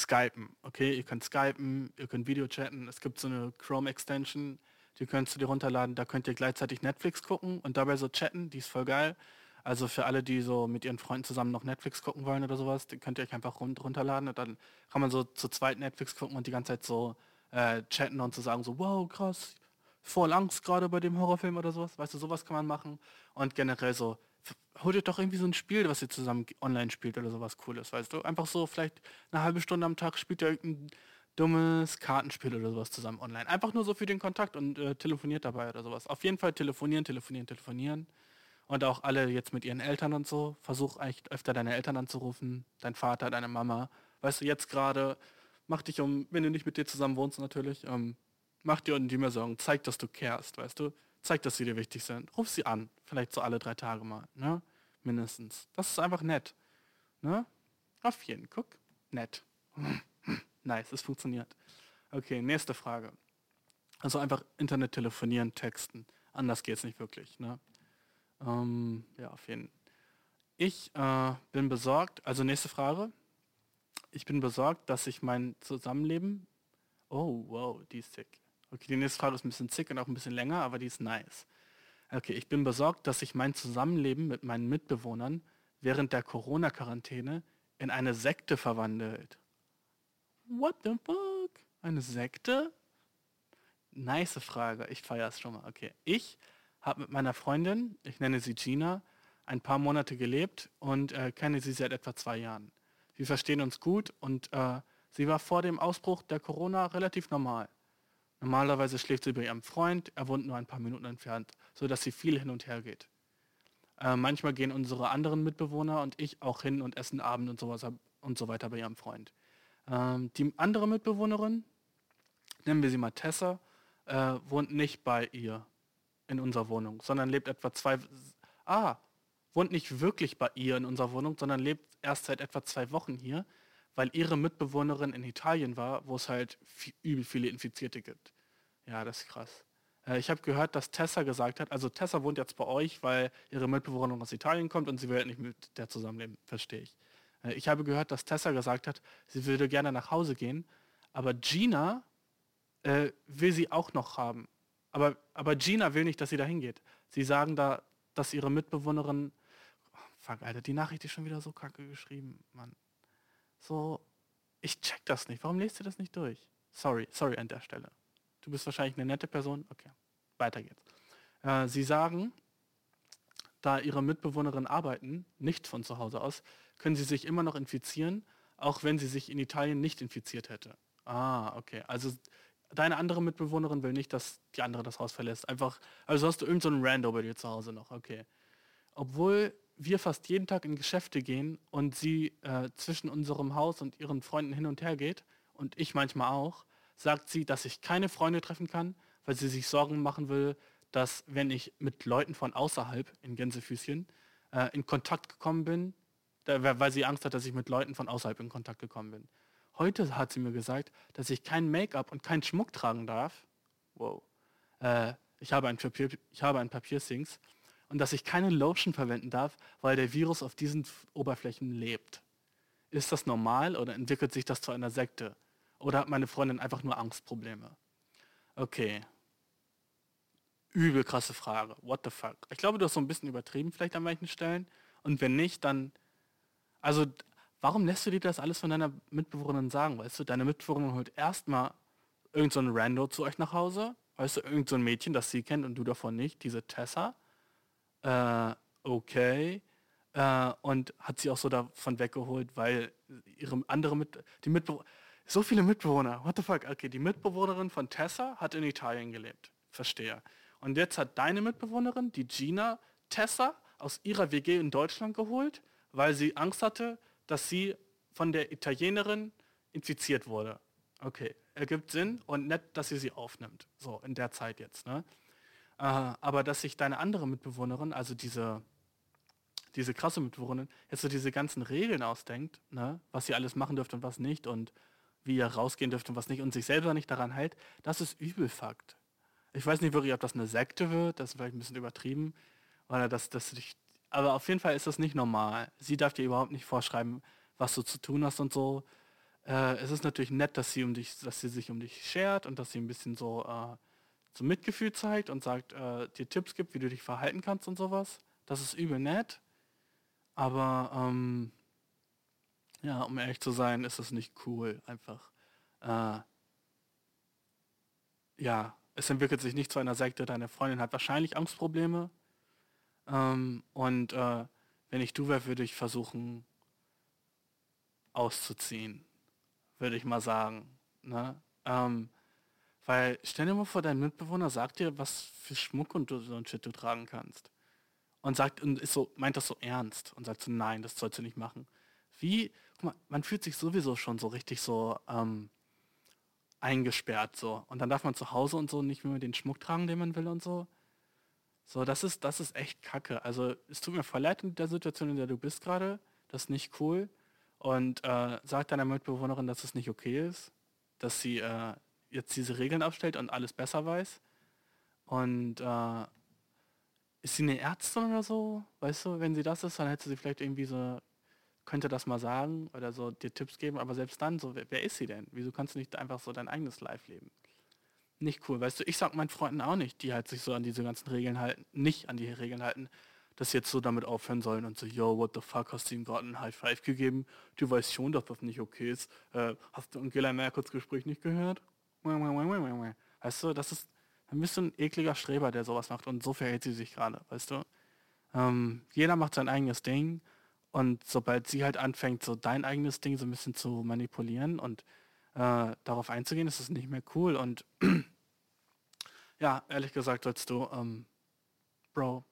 Skypen. Okay, ihr könnt Skypen, ihr könnt Video chatten. Es gibt so eine Chrome-Extension, die könnt ihr dir runterladen. Da könnt ihr gleichzeitig Netflix gucken und dabei so chatten. Die ist voll geil. Also für alle, die so mit ihren Freunden zusammen noch Netflix gucken wollen oder sowas, die könnt ihr euch einfach runterladen und dann kann man so zu zweit Netflix gucken und die ganze Zeit so äh, chatten und zu so sagen so, wow, krass, voll Angst gerade bei dem Horrorfilm oder sowas. Weißt du, sowas kann man machen. Und generell so, holt ihr doch irgendwie so ein Spiel, was ihr zusammen online spielt oder sowas Cooles, weißt du? Einfach so vielleicht eine halbe Stunde am Tag spielt ihr irgendein dummes Kartenspiel oder sowas zusammen online. Einfach nur so für den Kontakt und äh, telefoniert dabei oder sowas. Auf jeden Fall telefonieren, telefonieren, telefonieren. Und auch alle jetzt mit ihren Eltern und so. Versuch eigentlich öfter deine Eltern anzurufen, dein Vater, deine Mama. Weißt du, jetzt gerade, mach dich um, wenn du nicht mit dir zusammen wohnst natürlich, ähm, mach dir um die mehr Sorgen. Zeig, dass du cares, weißt du? Zeig, dass sie dir wichtig sind. Ruf sie an. Vielleicht so alle drei Tage mal, ne? Mindestens. Das ist einfach nett. Ne? Auf jeden, guck. Nett. *laughs* nice, es funktioniert. Okay, nächste Frage. Also einfach Internet telefonieren, texten. Anders geht es nicht wirklich. Ne? Ähm, ja, auf jeden Ich äh, bin besorgt, also nächste Frage. Ich bin besorgt, dass ich mein Zusammenleben. Oh, wow, die ist sick. Okay, die nächste Frage ist ein bisschen zick und auch ein bisschen länger, aber die ist nice. Okay, ich bin besorgt, dass sich mein Zusammenleben mit meinen Mitbewohnern während der Corona-Quarantäne in eine Sekte verwandelt. What the fuck? Eine Sekte? Nice Frage. Ich feiere es schon mal. Okay. Ich habe mit meiner Freundin, ich nenne sie Gina, ein paar Monate gelebt und äh, kenne sie seit etwa zwei Jahren. Wir verstehen uns gut und äh, sie war vor dem Ausbruch der Corona relativ normal. Normalerweise schläft sie bei ihrem Freund, er wohnt nur ein paar Minuten entfernt, sodass sie viel hin und her geht. Äh, manchmal gehen unsere anderen Mitbewohner und ich auch hin und essen Abend und, sowas, und so weiter bei ihrem Freund. Ähm, die andere Mitbewohnerin, nennen wir sie mal Tessa, äh, wohnt nicht bei ihr in unserer Wohnung, sondern lebt etwa zwei, ah, wohnt nicht wirklich bei ihr in unserer Wohnung, sondern lebt erst seit etwa zwei Wochen hier weil ihre Mitbewohnerin in Italien war, wo es halt viel, übel viele Infizierte gibt. Ja, das ist krass. Äh, ich habe gehört, dass Tessa gesagt hat, also Tessa wohnt jetzt bei euch, weil ihre Mitbewohnerin aus Italien kommt und sie will halt nicht mit der zusammenleben, verstehe ich. Äh, ich habe gehört, dass Tessa gesagt hat, sie würde gerne nach Hause gehen, aber Gina äh, will sie auch noch haben. Aber, aber Gina will nicht, dass sie da hingeht. Sie sagen da, dass ihre Mitbewohnerin. Oh, fuck, Alter, die Nachricht ist schon wieder so kacke geschrieben, Mann. So, ich check das nicht. Warum lest du das nicht durch? Sorry, sorry an der Stelle. Du bist wahrscheinlich eine nette Person. Okay, weiter geht's. Äh, sie sagen, da ihre Mitbewohnerin arbeiten, nicht von zu Hause aus, können sie sich immer noch infizieren, auch wenn sie sich in Italien nicht infiziert hätte. Ah, okay. Also deine andere Mitbewohnerin will nicht, dass die andere das Haus verlässt. Einfach, also hast du irgendeinen so Rando bei dir zu Hause noch, okay. Obwohl wir fast jeden Tag in Geschäfte gehen und sie äh, zwischen unserem Haus und ihren Freunden hin und her geht, und ich manchmal auch, sagt sie, dass ich keine Freunde treffen kann, weil sie sich Sorgen machen will, dass wenn ich mit Leuten von außerhalb, in Gänsefüßchen, äh, in Kontakt gekommen bin, da, weil sie Angst hat, dass ich mit Leuten von außerhalb in Kontakt gekommen bin. Heute hat sie mir gesagt, dass ich kein Make-up und keinen Schmuck tragen darf. Wow. Äh, ich habe ein, Papier, ich habe ein Papiersinks und dass ich keine Lotion verwenden darf, weil der Virus auf diesen Oberflächen lebt. Ist das normal oder entwickelt sich das zu einer Sekte? Oder hat meine Freundin einfach nur Angstprobleme? Okay. Übel krasse Frage. What the fuck? Ich glaube, du hast so ein bisschen übertrieben vielleicht an manchen Stellen. Und wenn nicht, dann... Also, warum lässt du dir das alles von deiner Mitbewohnerin sagen? Weißt du, deine Mitbewohnerin holt erstmal irgend so Rando zu euch nach Hause. Weißt du, irgend so Mädchen, das sie kennt und du davon nicht. Diese Tessa. Äh, okay. Äh, und hat sie auch so davon weggeholt, weil ihre andere mit die Mitbewohner so viele Mitbewohner. What the fuck? Okay, die Mitbewohnerin von Tessa hat in Italien gelebt. Verstehe. Und jetzt hat deine Mitbewohnerin, die Gina, Tessa aus ihrer WG in Deutschland geholt, weil sie Angst hatte, dass sie von der Italienerin infiziert wurde. Okay, ergibt Sinn und nett, dass sie sie aufnimmt. So, in der Zeit jetzt. Ne? Äh, aber dass sich deine andere Mitbewohnerin, also diese, diese krasse Mitbewohnerin, jetzt so diese ganzen Regeln ausdenkt, ne? was sie alles machen dürft und was nicht und wie ihr rausgehen dürft und was nicht und sich selber nicht daran hält, das ist Übelfakt. Ich weiß nicht wirklich, ob das eine Sekte wird, das ist vielleicht ein bisschen übertrieben, oder dass das dich, aber auf jeden Fall ist das nicht normal. Sie darf dir überhaupt nicht vorschreiben, was du zu tun hast und so. Äh, es ist natürlich nett, dass sie um dich, dass sie sich um dich schert und dass sie ein bisschen so, äh, so Mitgefühl zeigt und sagt, äh, dir Tipps gibt, wie du dich verhalten kannst und sowas. Das ist übel nett. Aber ähm, ja, um ehrlich zu sein, ist das nicht cool. Einfach. Äh, ja, es entwickelt sich nicht zu einer Sekte. Deine Freundin hat wahrscheinlich Angstprobleme. Ähm, und äh, wenn ich du wäre, würde ich versuchen auszuziehen. Würde ich mal sagen. Ne? Ähm, weil stell dir mal vor, dein Mitbewohner sagt dir, was für Schmuck und so ein Shit du tragen kannst. Und sagt und ist so, meint das so ernst und sagt so, nein, das sollst du nicht machen. Wie, guck mal, man fühlt sich sowieso schon so richtig so ähm, eingesperrt so. Und dann darf man zu Hause und so nicht mehr den Schmuck tragen, den man will und so. So, das ist, das ist echt kacke. Also es tut mir voll leid in der Situation, in der du bist gerade. Das ist nicht cool. Und äh, sag deiner Mitbewohnerin, dass es nicht okay ist, dass sie äh, jetzt diese Regeln aufstellt und alles besser weiß. Und äh, ist sie eine Ärztin oder so? Weißt du, wenn sie das ist, dann hätte sie vielleicht irgendwie so könnte das mal sagen oder so dir Tipps geben, aber selbst dann, so, wer, wer ist sie denn? Wieso kannst du nicht einfach so dein eigenes Life leben? Nicht cool. Weißt du, ich sag meinen Freunden auch nicht, die halt sich so an diese ganzen Regeln halten, nicht an die Regeln halten, dass sie jetzt so damit aufhören sollen und so, yo, what the fuck, hast du ihm gerade einen High Five gegeben? Du weißt schon, dass das nicht okay ist. Äh, hast du Angela Merkels Gespräch nicht gehört? Weißt du, das ist, ein ekliger Streber, der sowas macht und so verhält sie sich gerade, weißt du? Ähm, jeder macht sein eigenes Ding und sobald sie halt anfängt, so dein eigenes Ding so ein bisschen zu manipulieren und äh, darauf einzugehen, ist es nicht mehr cool. Und *clears throat* ja, ehrlich gesagt sollst du, ähm, Bro,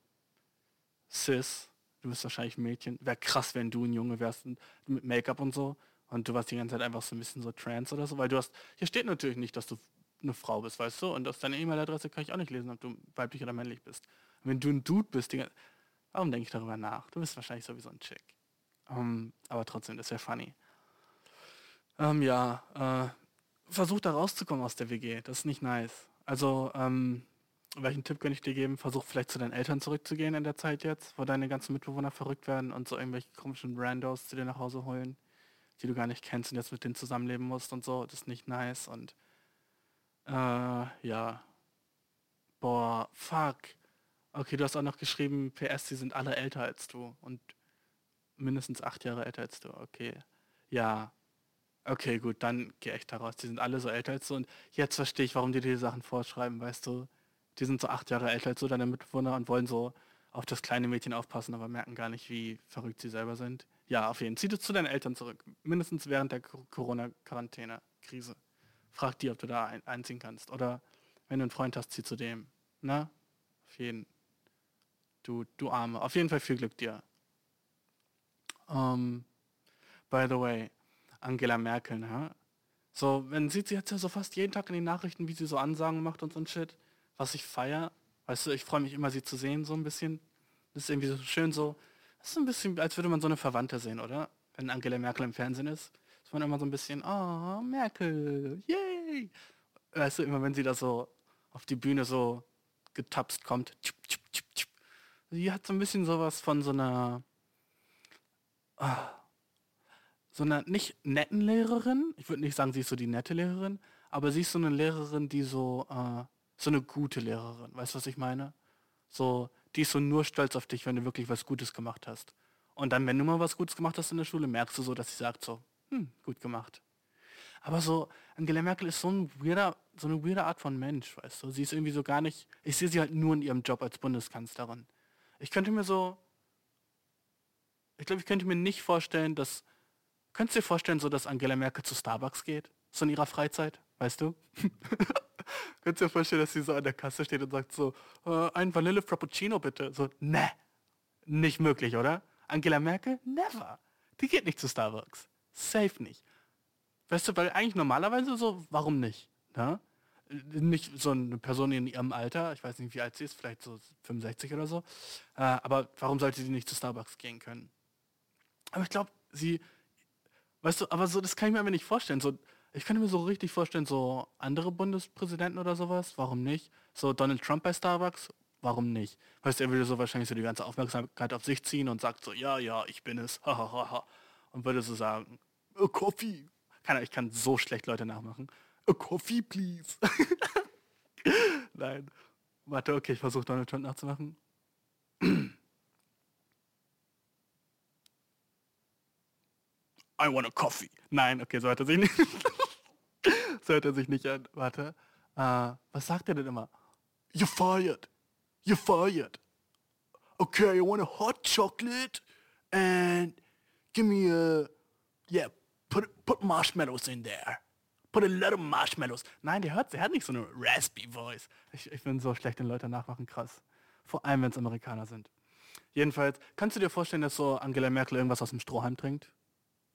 Sis, du bist wahrscheinlich ein Mädchen. Wäre krass, wenn du ein Junge wärst mit Make-up und so. Und du warst die ganze Zeit einfach so ein bisschen so trans oder so, weil du hast, hier steht natürlich nicht, dass du eine Frau bist, weißt du? Und aus deiner E-Mail-Adresse kann ich auch nicht lesen, ob du weiblich oder männlich bist. Und wenn du ein Dude bist, die, Warum denke ich darüber nach? Du bist wahrscheinlich sowieso ein Chick. Um, ähm, aber trotzdem, das wäre funny. Um, ähm, ja, äh, versuch da rauszukommen aus der WG. Das ist nicht nice. Also, ähm, welchen Tipp könnte ich dir geben? Versuch vielleicht zu deinen Eltern zurückzugehen in der Zeit jetzt, wo deine ganzen Mitbewohner verrückt werden und so irgendwelche komischen Randos zu dir nach Hause holen, die du gar nicht kennst und jetzt mit denen zusammenleben musst und so. Das ist nicht nice und äh, ja. Boah, fuck. Okay, du hast auch noch geschrieben, PS, sie sind alle älter als du und mindestens acht Jahre älter als du. Okay. Ja. Okay, gut, dann geh echt daraus. Die sind alle so älter als du und jetzt verstehe ich, warum die dir die Sachen vorschreiben, weißt du. Die sind so acht Jahre älter als du, deine Mitbewohner, und wollen so auf das kleine Mädchen aufpassen, aber merken gar nicht, wie verrückt sie selber sind. Ja, auf jeden Fall. Zieh du zu deinen Eltern zurück. Mindestens während der Corona-Quarantäne-Krise. Frag die, ob du da ein einziehen kannst. Oder wenn du einen Freund hast, zieh zu dem. Na? Auf jeden Fall. Du, du Arme. Auf jeden Fall viel Glück dir. Um, ähm, by the way, Angela Merkel, ne? So, wenn sieht sie jetzt ja so fast jeden Tag in den Nachrichten, wie sie so Ansagen macht und so ein Shit, was ich feier. Weißt du, ich freue mich immer, sie zu sehen, so ein bisschen. Das ist irgendwie so schön so. Das ist ein bisschen, als würde man so eine Verwandte sehen, oder? Wenn Angela Merkel im Fernsehen ist. Ist man immer so ein bisschen, oh, Merkel, yay! Weißt du, immer wenn sie da so auf die Bühne so getapst kommt. Sie hat so ein bisschen sowas von so einer, ah, so einer nicht netten Lehrerin. Ich würde nicht sagen, sie ist so die nette Lehrerin, aber sie ist so eine Lehrerin, die so, äh, so eine gute Lehrerin. Weißt du, was ich meine? So, die ist so nur stolz auf dich, wenn du wirklich was Gutes gemacht hast. Und dann, wenn du mal was Gutes gemacht hast in der Schule, merkst du so, dass sie sagt so, hm, gut gemacht. Aber so, Angela Merkel ist so, ein weirder, so eine weirde Art von Mensch, weißt du. Sie ist irgendwie so gar nicht, ich sehe sie halt nur in ihrem Job als Bundeskanzlerin. Ich könnte mir so, ich glaube, ich könnte mir nicht vorstellen, dass, könntest du dir vorstellen, so, dass Angela Merkel zu Starbucks geht? So in ihrer Freizeit, weißt du? *laughs* du dir vorstellen, dass sie so an der Kasse steht und sagt so, äh, ein Vanille Frappuccino bitte? So, ne, nicht möglich, oder? Angela Merkel? Never. Die geht nicht zu Starbucks. Safe nicht. Weißt du, weil eigentlich normalerweise so, warum nicht? Ne? Nicht so eine Person in ihrem Alter, ich weiß nicht, wie alt sie ist, vielleicht so 65 oder so. Äh, aber warum sollte sie nicht zu Starbucks gehen können? Aber ich glaube, sie, weißt du, aber so, das kann ich mir aber nicht vorstellen. So, ich könnte mir so richtig vorstellen, so andere Bundespräsidenten oder sowas, warum nicht? So Donald Trump bei Starbucks, warum nicht? Weißt du, er würde so wahrscheinlich so die ganze Aufmerksamkeit auf sich ziehen und sagt so, ja, ja, ich bin es, *laughs* und würde so sagen, oh, Coffee. Keine, ich kann so schlecht Leute nachmachen. A coffee, please. *laughs* Nein. Warte, okay, ich versuche Donald Trump nachzumachen. *clears throat* I want a coffee. Nein, okay, so hört er sich nicht. *laughs* so hört er sich nicht an. Warte. Uh, was sagt er denn immer? You're fired. You're fired. Okay, I want a hot chocolate and give me a yeah, put put marshmallows in there. Put a lot of marshmallows. Nein, der hört, der hat nicht so eine raspy Voice. Ich, ich bin so schlecht, den Leute nachmachen, krass. Vor allem, wenn es Amerikaner sind. Jedenfalls, kannst du dir vorstellen, dass so Angela Merkel irgendwas aus dem Strohhalm trinkt?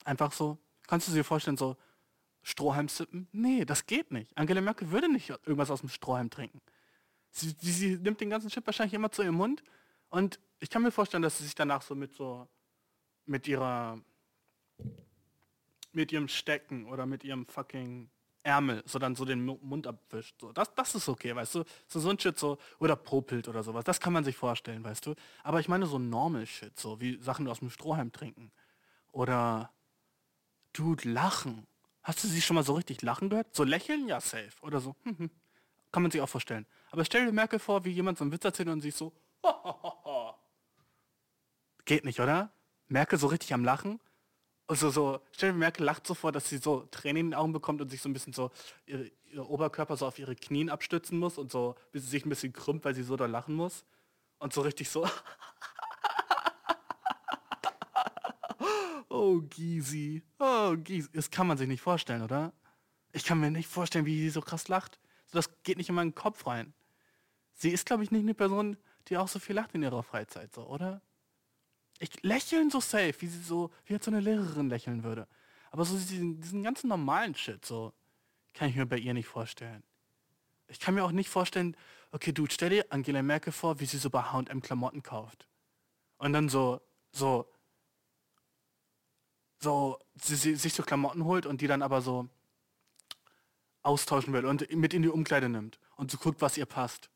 Einfach so? Kannst du dir vorstellen, so Strohhalm sippen? Nee, das geht nicht. Angela Merkel würde nicht irgendwas aus dem Strohhalm trinken. Sie, sie, sie nimmt den ganzen Chip wahrscheinlich immer zu ihrem Mund und ich kann mir vorstellen, dass sie sich danach so mit so mit ihrer mit ihrem Stecken oder mit ihrem fucking Ärmel so dann so den Mund abwischt. So, das, das ist okay, weißt du? So, so ein Shit so, oder popelt oder sowas. Das kann man sich vorstellen, weißt du? Aber ich meine so normal Shit, so wie Sachen aus dem Strohhalm trinken. Oder, dude, lachen. Hast du sie schon mal so richtig lachen gehört? So lächeln? Ja, safe. Oder so. Hm, hm. Kann man sich auch vorstellen. Aber stell dir Merkel vor, wie jemand so einen Witz erzählt und sie so, Geht nicht, oder? Merkel so richtig am Lachen also so, stell dir Merkel lacht so vor, dass sie so Tränen in den Augen bekommt und sich so ein bisschen so ihre, ihr Oberkörper so auf ihre Knien abstützen muss und so, bis sie sich ein bisschen krümmt, weil sie so da lachen muss. Und so richtig so. *laughs* oh, Gysi. Oh, Gysi. Das kann man sich nicht vorstellen, oder? Ich kann mir nicht vorstellen, wie sie so krass lacht. Das geht nicht in meinen Kopf rein. Sie ist, glaube ich, nicht eine Person, die auch so viel lacht in ihrer Freizeit, so, oder? Ich lächeln so safe, wie sie so, wie jetzt so eine Lehrerin lächeln würde. Aber so diesen, diesen ganzen normalen Shit, so, kann ich mir bei ihr nicht vorstellen. Ich kann mir auch nicht vorstellen, okay, du stell dir Angela Merkel vor, wie sie so bei H&M Klamotten kauft. Und dann so, so, so, sie, sie sich so Klamotten holt und die dann aber so austauschen will und mit in die Umkleide nimmt und so guckt, was ihr passt.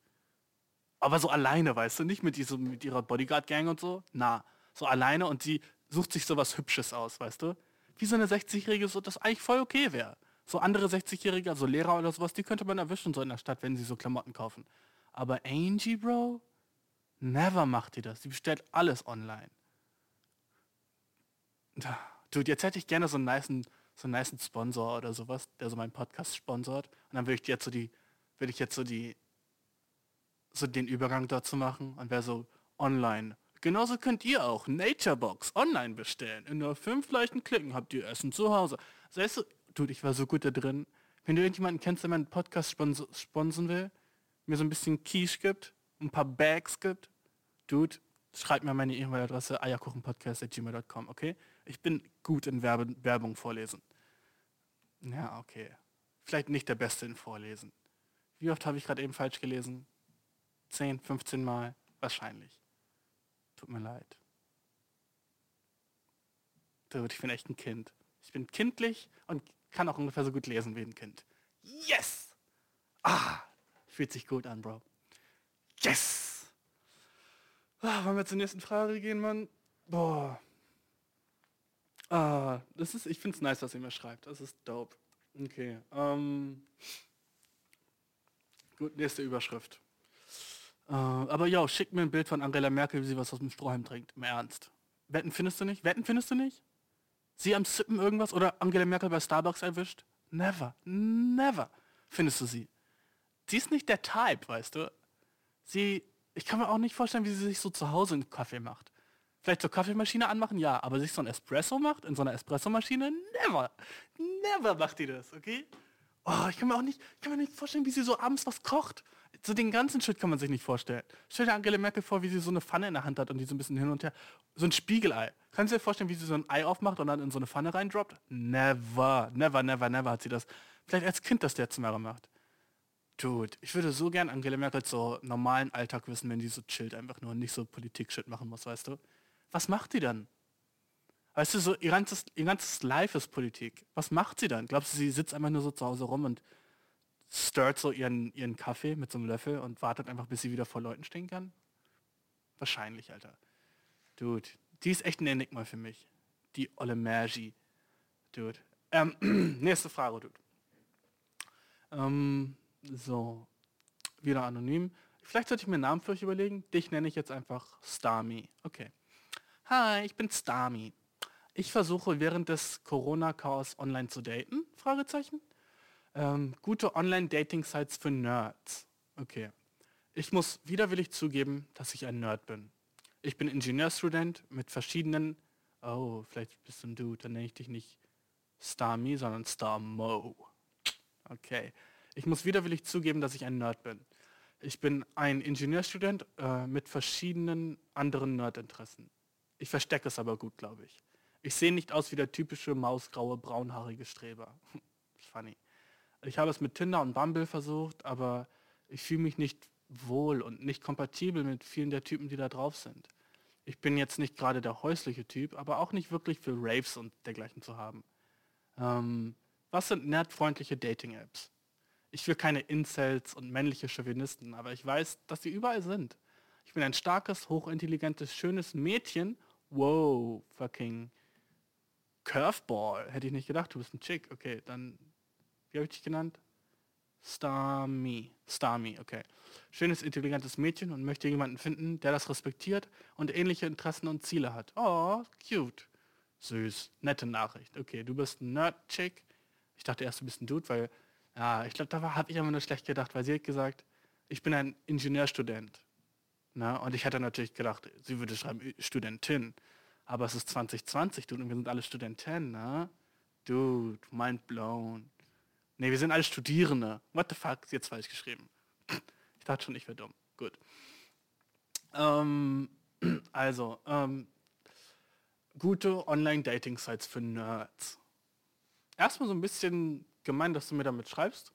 Aber so alleine, weißt du, nicht mit, diesem, mit ihrer Bodyguard-Gang und so. Na, so alleine und sie sucht sich so was Hübsches aus, weißt du? Wie so eine 60-Jährige, so das eigentlich voll okay wäre. So andere 60-Jährige, also Lehrer oder sowas, die könnte man erwischen so in der Stadt, wenn sie so Klamotten kaufen. Aber Angie, Bro, never macht die das. Die bestellt alles online. Dude, jetzt hätte ich gerne so einen niceen, so einen niceen Sponsor oder sowas, der so meinen Podcast sponsort. Und dann würde ich jetzt so die, würde ich jetzt so die, so den Übergang dazu machen und wäre so online Genauso könnt ihr auch Naturebox online bestellen. In nur fünf leichten Klicken habt ihr Essen zu Hause. Weißt du, dude, ich war so gut da drin. Wenn du irgendjemanden kennst, der meinen Podcast spons sponsern will, mir so ein bisschen Quiche gibt, ein paar Bags gibt, dude, schreib mir meine E-Mail-Adresse eierkuchenpodcast.gmail.com, okay? Ich bin gut in Werbe Werbung vorlesen. Ja, okay. Vielleicht nicht der Beste in Vorlesen. Wie oft habe ich gerade eben falsch gelesen? 10, 15 Mal? Wahrscheinlich. Tut mir leid. Dude, ich bin echt ein Kind. Ich bin kindlich und kann auch ungefähr so gut lesen wie ein Kind. Yes! Ah, fühlt sich gut an, Bro. Yes! Ah, wollen wir zur nächsten Frage gehen, Mann? Boah. Ah, das ist, ich find's nice, was ihr mir schreibt. Das ist dope. Okay. Ähm, gut, nächste Überschrift. Äh, aber ja, schick mir ein Bild von Angela Merkel, wie sie was aus dem Strohhalm trinkt. Im Ernst. Wetten findest du nicht? Wetten findest du nicht? Sie am Sippen irgendwas oder Angela Merkel bei Starbucks erwischt? Never. Never. Findest du sie? Sie ist nicht der Type, weißt du? Sie, ich kann mir auch nicht vorstellen, wie sie sich so zu Hause einen Kaffee macht. Vielleicht zur Kaffeemaschine anmachen, ja, aber sich so ein Espresso macht in so einer Espressomaschine, never. Never macht die das, okay? Oh, ich kann mir auch nicht, ich kann mir nicht vorstellen, wie sie so abends was kocht. So den ganzen Shit kann man sich nicht vorstellen. Stell dir Angela Merkel vor, wie sie so eine Pfanne in der Hand hat und die so ein bisschen hin und her. So ein Spiegelei. Kannst du dir vorstellen, wie sie so ein Ei aufmacht und dann in so eine Pfanne reindroppt? Never, never, never, never hat sie das. Vielleicht als Kind das der Zimmer macht. Dude, ich würde so gern Angela Merkel so normalen Alltag wissen, wenn die so chillt einfach nur und nicht so Politik-Shit machen muss, weißt du? Was macht die dann? Weißt du, so ihr ganzes, ihr ganzes Life ist Politik. Was macht sie dann? Glaubst du, sie sitzt einfach nur so zu Hause rum und stirrt so ihren, ihren Kaffee mit so einem Löffel und wartet einfach, bis sie wieder vor Leuten stehen kann? Wahrscheinlich, Alter. Dude, die ist echt ein Enigma für mich. Die olle Magi. Dude. Ähm, *clears throat* nächste Frage, Dude. Ähm, so. Wieder anonym. Vielleicht sollte ich mir einen Namen für euch überlegen. Dich nenne ich jetzt einfach Starmy. Okay. Hi, ich bin Starmy. Ich versuche während des Corona-Chaos online zu daten? Fragezeichen. Ähm, gute Online-Dating-Sites für Nerds. Okay. Ich muss widerwillig zugeben, dass ich ein Nerd bin. Ich bin Ingenieurstudent mit verschiedenen... Oh, vielleicht bist du ein Dude, dann nenne ich dich nicht Starmy, sondern Starmo. Okay. Ich muss widerwillig zugeben, dass ich ein Nerd bin. Ich bin ein Ingenieurstudent äh, mit verschiedenen anderen Nerdinteressen. Ich verstecke es aber gut, glaube ich. Ich sehe nicht aus wie der typische mausgraue, braunhaarige Streber. *laughs* Funny. Ich habe es mit Tinder und Bumble versucht, aber ich fühle mich nicht wohl und nicht kompatibel mit vielen der Typen, die da drauf sind. Ich bin jetzt nicht gerade der häusliche Typ, aber auch nicht wirklich für Raves und dergleichen zu haben. Ähm, was sind nerdfreundliche Dating-Apps? Ich will keine Incels und männliche Chauvinisten, aber ich weiß, dass sie überall sind. Ich bin ein starkes, hochintelligentes, schönes Mädchen wow, fucking Curveball. Hätte ich nicht gedacht, du bist ein Chick. Okay, dann, wie habe ich dich genannt? Starmy. Starmy, okay. Schönes, intelligentes Mädchen und möchte jemanden finden, der das respektiert und ähnliche Interessen und Ziele hat. Oh, cute. Süß. Nette Nachricht. Okay, du bist ein Nerd-Chick. Ich dachte erst, du bist ein Dude, weil, ja, ich glaube, da habe ich immer nur schlecht gedacht, weil sie hat gesagt, ich bin ein Ingenieurstudent. Na, und ich hatte natürlich gedacht, sie würde schreiben Studentin. Aber es ist 2020, dude, und wir sind alle Studenten, ne? Dude, mind blown. Ne, wir sind alle Studierende. What the fuck? Sie hat falsch geschrieben. Ich dachte schon, ich wäre dumm. Gut. Ähm, also, ähm, gute Online-Dating-Sites für Nerds. Erstmal so ein bisschen gemein, dass du mir damit schreibst.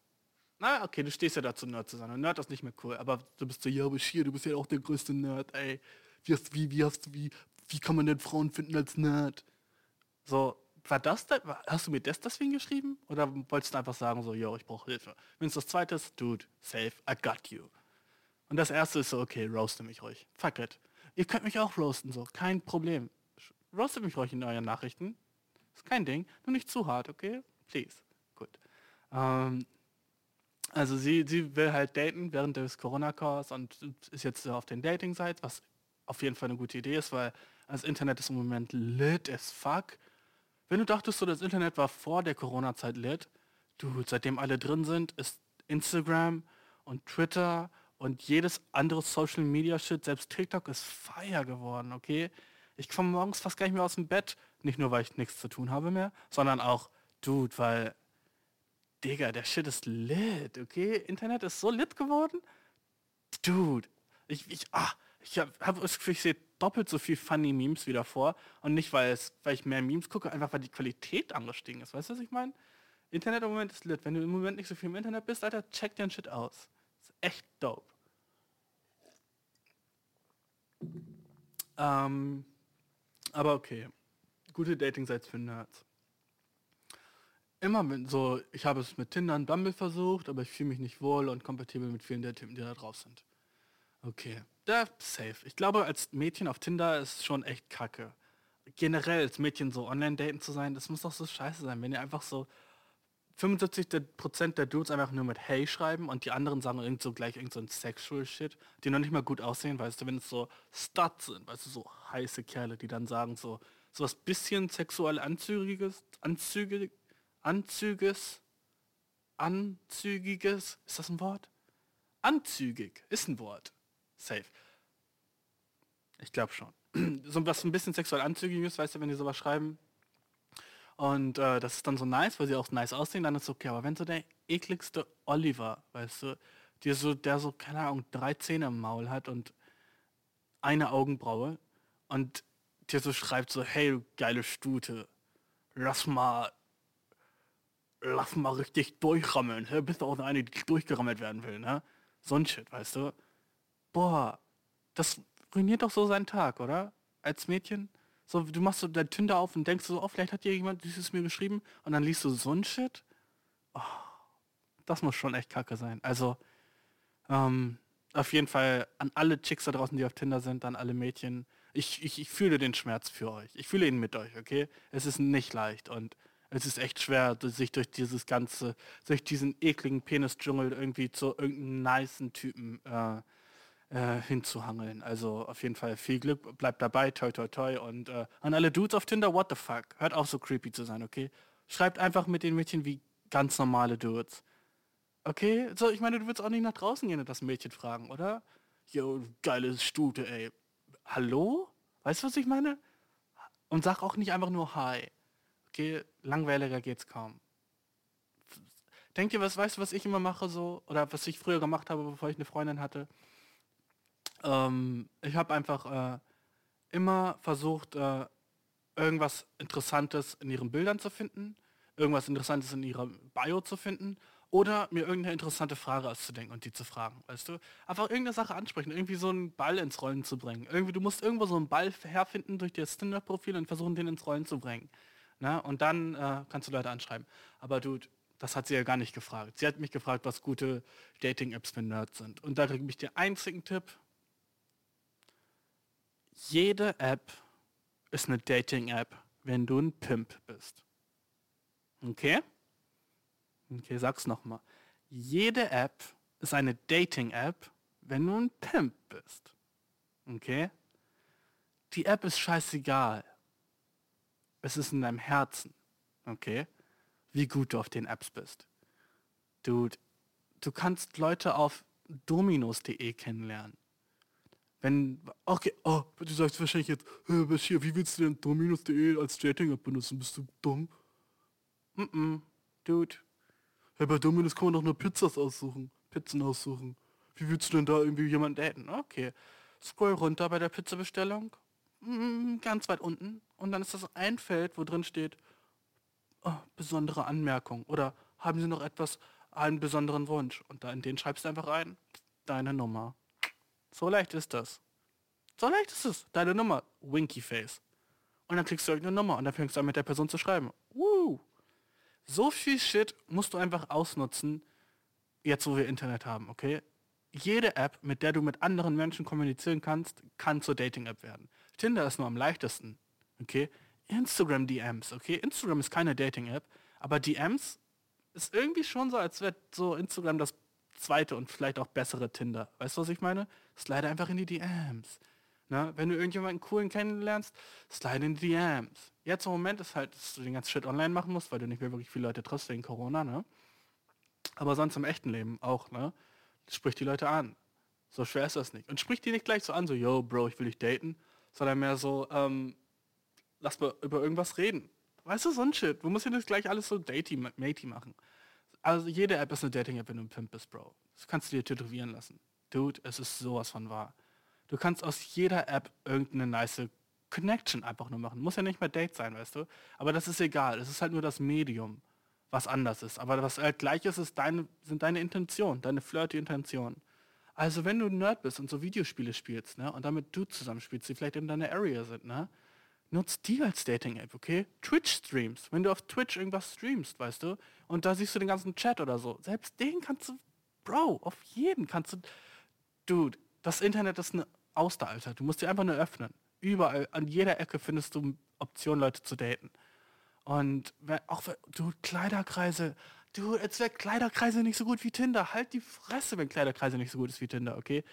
Na, okay, du stehst ja dazu, Nerd zu sein. Und Nerd ist nicht mehr cool. Aber du bist so, ja, aber hier, du bist ja auch der größte Nerd, ey. Wie, hast, wie, wie, hast, wie, wie kann man denn Frauen finden als Nerd? So, war das da, hast du mir das deswegen geschrieben? Oder wolltest du einfach sagen, so, yo, ich brauche Hilfe? Wenn es das zweite ist, dude, safe, I got you. Und das erste ist so, okay, roaste mich ruhig. Fuck it. Ihr könnt mich auch roasten, so, kein Problem. Roastet mich ruhig in euren Nachrichten. Ist kein Ding, nur nicht zu hart, okay? Please. Gut. Ähm, also sie, sie will halt daten während des Corona-Chaos und ist jetzt auf den Dating-Sites, was auf jeden Fall eine gute Idee ist, weil das Internet ist im Moment lit as fuck. Wenn du dachtest, so das Internet war vor der Corona-Zeit lit, du, seitdem alle drin sind, ist Instagram und Twitter und jedes andere Social Media Shit, selbst TikTok ist fire geworden, okay? Ich komme morgens fast gar nicht mehr aus dem Bett, nicht nur weil ich nichts zu tun habe mehr, sondern auch, dude, weil Digga, der Shit ist lit, okay? Internet ist so lit geworden. Dude, ich, ich, ah, ich habe hab das Gefühl, ich sehe doppelt so viel funny Memes wieder vor. Und nicht, weil, es, weil ich mehr Memes gucke, einfach weil die Qualität angestiegen ist. Weißt du, was ich meine? Internet im Moment ist lit. Wenn du im Moment nicht so viel im Internet bist, Alter, check den Shit aus. Ist echt dope. Ähm, aber okay. Gute Dating-Sites für Nerds immer mit so, ich habe es mit Tinder und Bumble versucht, aber ich fühle mich nicht wohl und kompatibel mit vielen der Typen, die da drauf sind. Okay. Da, safe. Ich glaube, als Mädchen auf Tinder ist schon echt kacke. Generell als Mädchen so online daten zu sein, das muss doch so scheiße sein, wenn ihr einfach so 75% der Dudes einfach nur mit Hey schreiben und die anderen sagen irgend so gleich irgend so ein Sexual Shit, die noch nicht mal gut aussehen, weißt du, wenn es so Studs sind, weißt du, so heiße Kerle, die dann sagen so, so was bisschen sexuell anzügiges, anzügig, anzüges, anzügiges, ist das ein Wort? Anzügig ist ein Wort. Safe. Ich glaube schon. *clears throat* so was ein bisschen sexuell anzügig ist, weißt du, wenn die sowas schreiben, und äh, das ist dann so nice, weil sie auch nice aussehen, dann ist es okay. Aber wenn so der ekligste Oliver, weißt du, der so, der so, keine Ahnung, drei Zähne im Maul hat und eine Augenbraue und dir so schreibt so, hey, du geile Stute, lass mal, lass mal richtig durchrammeln. Hey, bist du auch eine, die durchgerammelt werden will, ne? So ein Shit, weißt du? Boah, das ruiniert doch so seinen Tag, oder? Als Mädchen? So, du machst so dein Tinder auf und denkst so, oh, vielleicht hat dir jemand dieses mir geschrieben und dann liest du so ein Shit. Oh, das muss schon echt kacke sein. Also, ähm, auf jeden Fall an alle Chicks da draußen, die auf Tinder sind, an alle Mädchen. Ich, ich, ich fühle den Schmerz für euch. Ich fühle ihn mit euch, okay? Es ist nicht leicht und es ist echt schwer, sich durch dieses ganze, durch diesen ekligen Penis-Dschungel irgendwie zu irgendeinem niceen Typen äh, äh, hinzuhangeln. Also auf jeden Fall viel Glück, bleibt dabei, toi toi toi. Und äh, an alle Dudes auf Tinder, what the fuck? Hört auf so creepy zu sein, okay? Schreibt einfach mit den Mädchen wie ganz normale Dudes. Okay? So, ich meine, du willst auch nicht nach draußen gehen und das Mädchen fragen, oder? Jo, geile Stute, ey. Hallo? Weißt du, was ich meine? Und sag auch nicht einfach nur Hi. Okay, langweiliger geht's kaum. Denkt ihr, was weißt du, was ich immer mache so? Oder was ich früher gemacht habe, bevor ich eine Freundin hatte? Ähm, ich habe einfach äh, immer versucht, äh, irgendwas Interessantes in ihren Bildern zu finden, irgendwas Interessantes in ihrer Bio zu finden oder mir irgendeine interessante Frage auszudenken und die zu fragen, weißt du? Einfach irgendeine Sache ansprechen, irgendwie so einen Ball ins Rollen zu bringen. Irgendwie, du musst irgendwo so einen Ball herfinden durch das Tinder-Profil und versuchen, den ins Rollen zu bringen. Ne? Und dann äh, kannst du Leute anschreiben. Aber du, das hat sie ja gar nicht gefragt. Sie hat mich gefragt, was gute Dating-Apps für Nerds sind. Und da kriege ich den einzigen Tipp, jede App ist eine Dating-App, wenn du ein Pimp bist. Okay? Okay, sag's nochmal. Jede App ist eine Dating-App, wenn du ein Pimp bist. Okay? Die App ist scheißegal. Es ist in deinem Herzen. Okay? Wie gut du auf den Apps bist. Dude, du kannst Leute auf dominos.de kennenlernen. Wenn, okay, oh, du sagst wahrscheinlich jetzt, was hier, wie willst du denn Dominus.de als Dating-App benutzen? Bist du dumm? Mm, -mm dude. Hey, bei Dominus kann man doch nur Pizzas aussuchen, Pizzen aussuchen. Wie willst du denn da irgendwie jemanden daten? Okay, scroll runter bei der Pizzabestellung, mm, ganz weit unten, und dann ist das ein Feld, wo drin steht, oh, besondere Anmerkung. Oder haben Sie noch etwas, einen besonderen Wunsch? Und da in den schreibst du einfach rein, deine Nummer. So leicht ist das. So leicht ist es. Deine Nummer. Winky Face. Und dann klickst du irgendeine Nummer und dann fängst du an mit der Person zu schreiben. Woo! So viel Shit musst du einfach ausnutzen, jetzt wo wir Internet haben, okay? Jede App, mit der du mit anderen Menschen kommunizieren kannst, kann zur Dating-App werden. Tinder ist nur am leichtesten, okay? Instagram DMs, okay? Instagram ist keine Dating-App, aber DMs ist irgendwie schon so, als wäre so Instagram das zweite und vielleicht auch bessere Tinder. Weißt du, was ich meine? Slide einfach in die DMs. Na, wenn du irgendjemanden coolen kennenlernst, slide in die DMs. Jetzt im Moment ist halt, dass du den ganzen Shit online machen musst, weil du nicht mehr wirklich viele Leute triffst wegen Corona, ne? Aber sonst im echten Leben auch, ne? Sprich die Leute an. So schwer ist das nicht. Und sprich die nicht gleich so an, so, yo, Bro, ich will dich daten, sondern mehr so, ähm, lass mal über irgendwas reden. Weißt du, so ein Shit. Du musst ja nicht gleich alles so datey, machen. Also jede App ist eine Dating-App, wenn du ein Pimp bist, Bro. Das kannst du dir tätowieren lassen. Dude, es ist sowas von wahr. Du kannst aus jeder App irgendeine nice Connection einfach nur machen. Muss ja nicht mehr Date sein, weißt du? Aber das ist egal. Es ist halt nur das Medium, was anders ist. Aber was halt gleich ist, ist deine, sind deine Intentionen, deine flirty Intentionen. Also wenn du ein Nerd bist und so Videospiele spielst, ne, und damit du zusammenspielst, die vielleicht in deiner Area sind, ne, nutzt die als Dating-App, okay? Twitch-Streams. Wenn du auf Twitch irgendwas streamst, weißt du, und da siehst du den ganzen Chat oder so, selbst den kannst du, Bro, auf jeden kannst du, Dude, das Internet ist eine Auster, Alter. Du musst dir einfach nur öffnen. Überall, an jeder Ecke findest du Optionen, Leute zu daten. Und auch du Kleiderkreise, du, jetzt wäre Kleiderkreise nicht so gut wie Tinder. Halt die Fresse, wenn Kleiderkreise nicht so gut ist wie Tinder, okay?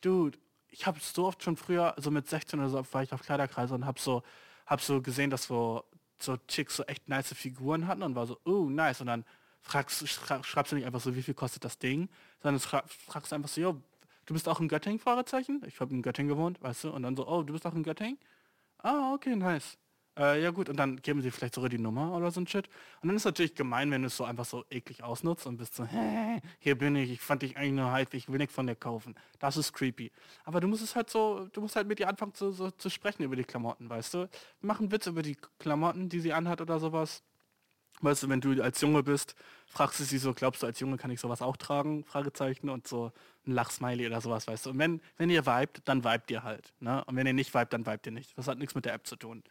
Du, ich habe so oft schon früher, so mit 16 oder so, war ich auf Kleiderkreise und habe so, hab so gesehen, dass so, so Chicks so echt nice Figuren hatten und war so, oh, nice. Und dann fragst, schreibst du nicht einfach so, wie viel kostet das Ding, sondern fragst du einfach so, jo, du bist auch in Göttingen, Fragezeichen? Ich habe in Göttingen gewohnt, weißt du? Und dann so, oh, du bist auch in Göttingen? Ah, okay, nice. Äh, ja gut, und dann geben sie vielleicht sogar die Nummer oder so ein Shit. Und dann ist es natürlich gemein, wenn du es so einfach so eklig ausnutzt und bist so, hä, hier bin ich, ich fand dich eigentlich nur hype, ich will nichts von dir kaufen. Das ist creepy. Aber du musst es halt so, du musst halt mit ihr anfangen zu, so, zu sprechen über die Klamotten, weißt du? Mach einen Witz über die Klamotten, die sie anhat oder sowas. Weißt du, wenn du als Junge bist, fragst du sie so, glaubst du, als Junge kann ich sowas auch tragen? Fragezeichen und so ein Lachsmiley oder sowas, weißt du. Und wenn, wenn ihr vibet, dann vibet ihr halt. Ne? Und wenn ihr nicht vibet, dann vibet ihr nicht. Das hat nichts mit der App zu tun.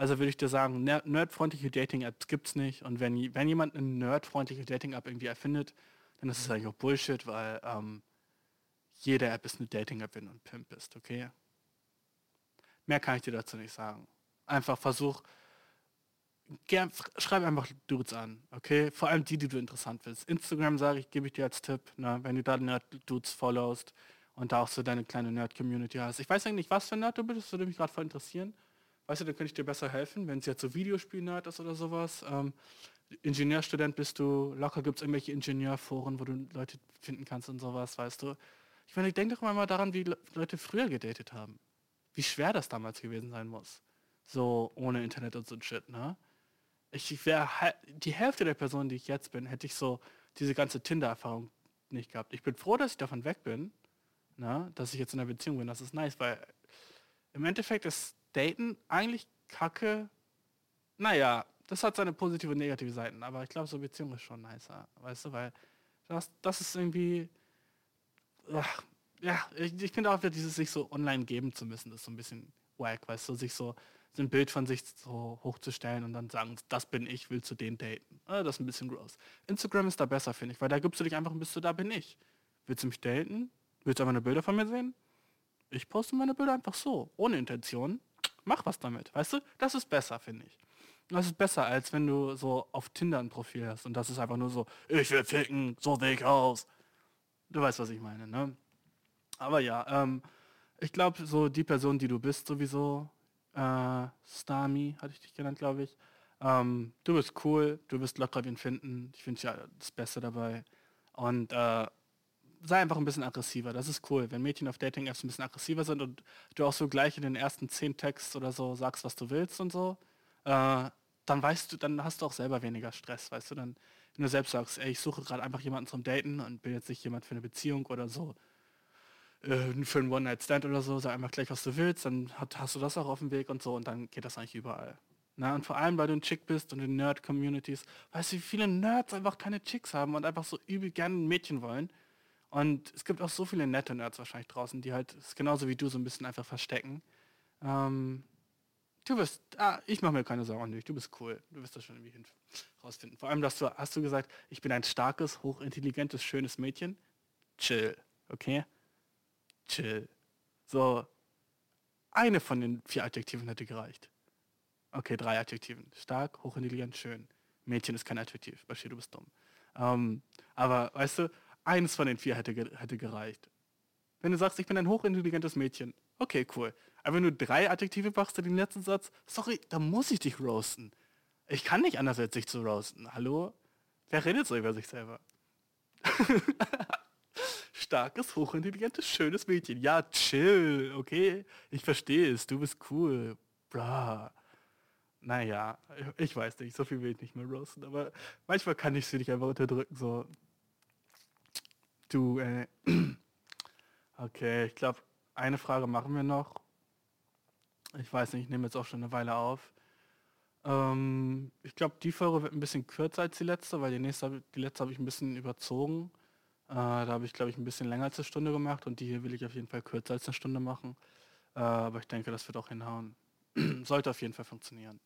Also würde ich dir sagen, nerdfreundliche Dating-Apps gibt es nicht. Und wenn, wenn jemand eine nerdfreundliche Dating-App irgendwie erfindet, dann ist es eigentlich auch Bullshit, weil ähm, jede App ist eine Dating-App, wenn du ein Pimp bist, okay? Mehr kann ich dir dazu nicht sagen. Einfach versuch, gern, schreib einfach Dudes an, okay? Vor allem die, die du interessant willst. Instagram sage ich, gebe ich dir als Tipp, ne? wenn du da Nerd-Dudes followst und da auch so deine kleine Nerd-Community hast. Ich weiß eigentlich nicht, was für ein Nerd du bist, würde mich gerade voll interessieren. Weißt du, dann könnte ich dir besser helfen, wenn es jetzt so Videospiel-Nerd ist oder sowas. Ähm, Ingenieurstudent bist du, locker gibt es irgendwelche Ingenieurforen, wo du Leute finden kannst und sowas, weißt du. Ich meine, ich denke doch mal daran, wie Leute früher gedatet haben. Wie schwer das damals gewesen sein muss. So ohne Internet und so ein Shit, ne? Ich wäre die Hälfte der Personen, die ich jetzt bin, hätte ich so diese ganze Tinder-Erfahrung nicht gehabt. Ich bin froh, dass ich davon weg bin, ne? dass ich jetzt in einer Beziehung bin. Das ist nice, weil im Endeffekt ist Daten eigentlich kacke. Naja, das hat seine positive und negative Seiten, aber ich glaube, so Beziehung ist schon nicer. Weißt du, weil das, das ist irgendwie. Ach, ja, ich, ich finde auch, dieses sich so online geben zu müssen, ist so ein bisschen wack, weißt du, sich so, so ein Bild von sich so hochzustellen und dann sagen, das bin ich, willst du den daten. Ah, das ist ein bisschen gross. Instagram ist da besser, finde ich, weil da gibst du dich einfach und bist du da bin ich. Willst du mich daten? Willst du einfach eine Bilder von mir sehen? Ich poste meine Bilder einfach so, ohne Intention mach was damit, weißt du? Das ist besser, finde ich. Das ist besser, als wenn du so auf Tinder ein Profil hast und das ist einfach nur so, ich will ficken, so will ich aus. Du weißt, was ich meine, ne? Aber ja, ähm, ich glaube, so die Person, die du bist, sowieso, äh, Stami, hatte ich dich genannt, glaube ich. Ähm, du bist cool, du bist locker wie Finden. Ich finde ja das Beste dabei. Und äh, sei einfach ein bisschen aggressiver. Das ist cool. Wenn Mädchen auf Dating-Apps ein bisschen aggressiver sind und du auch so gleich in den ersten zehn Texts oder so sagst, was du willst und so, äh, dann weißt du, dann hast du auch selber weniger Stress, weißt du, dann, wenn du selbst sagst, ey, ich suche gerade einfach jemanden zum Daten und bin jetzt nicht jemand für eine Beziehung oder so, äh, für einen One-Night-Stand oder so, sag einfach gleich, was du willst, dann hat, hast du das auch auf dem Weg und so und dann geht das eigentlich überall. Na, und vor allem, weil du ein Chick bist und in Nerd-Communities, weißt du, wie viele Nerds einfach keine Chicks haben und einfach so übel gerne ein Mädchen wollen und es gibt auch so viele nette Nerds wahrscheinlich draußen, die halt genauso wie du so ein bisschen einfach verstecken. Ähm, du wirst, ah, ich mache mir keine Sorgen um du bist cool. Du wirst das schon irgendwie rausfinden. Vor allem, dass du, hast du gesagt, ich bin ein starkes, hochintelligentes, schönes Mädchen. Chill, okay? Chill. So, eine von den vier Adjektiven hätte gereicht. Okay, drei Adjektiven. Stark, hochintelligent, schön. Mädchen ist kein Adjektiv. Bashir, du bist dumm. Ähm, aber weißt du, eines von den vier hätte, hätte gereicht. Wenn du sagst, ich bin ein hochintelligentes Mädchen, okay, cool. Aber wenn du drei Adjektive machst in den letzten Satz, sorry, da muss ich dich roasten. Ich kann nicht anders, als dich zu roasten. Hallo? Wer redet so über sich selber? *laughs* Starkes, hochintelligentes, schönes Mädchen. Ja, chill, okay? Ich verstehe es, du bist cool. Bra. Naja, ich weiß nicht, so viel will ich nicht mehr roasten, aber manchmal kann ich sie nicht einfach unterdrücken, so, Du, äh, *clears throat* okay, ich glaube, eine Frage machen wir noch. Ich weiß nicht, ich nehme jetzt auch schon eine Weile auf. Ähm, ich glaube, die Folge wird ein bisschen kürzer als die letzte, weil die, nächste, die letzte habe ich ein bisschen überzogen. Äh, da habe ich, glaube ich, ein bisschen länger als eine Stunde gemacht und die hier will ich auf jeden Fall kürzer als eine Stunde machen. Äh, aber ich denke, das wird auch hinhauen. *clears throat* Sollte auf jeden Fall funktionieren.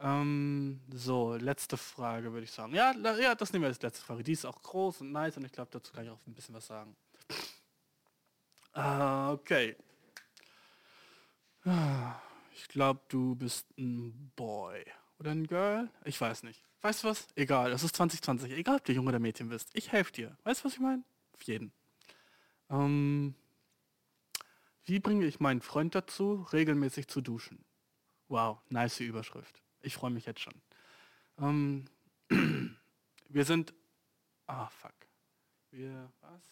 Ähm, so, letzte Frage würde ich sagen. Ja, ja, das nehmen wir als letzte Frage. Die ist auch groß und nice und ich glaube, dazu kann ich auch ein bisschen was sagen. Uh, okay. Ich glaube, du bist ein Boy oder ein Girl. Ich weiß nicht. Weißt du was? Egal, es ist 2020. Egal, ob du Junge oder Mädchen bist. Ich helfe dir. Weißt du, was ich meine? Auf jeden. Ähm, wie bringe ich meinen Freund dazu, regelmäßig zu duschen? Wow, nice Überschrift. Ich freue mich jetzt schon. Ähm, *clears throat* wir sind... Ah, fuck. Wir... Was?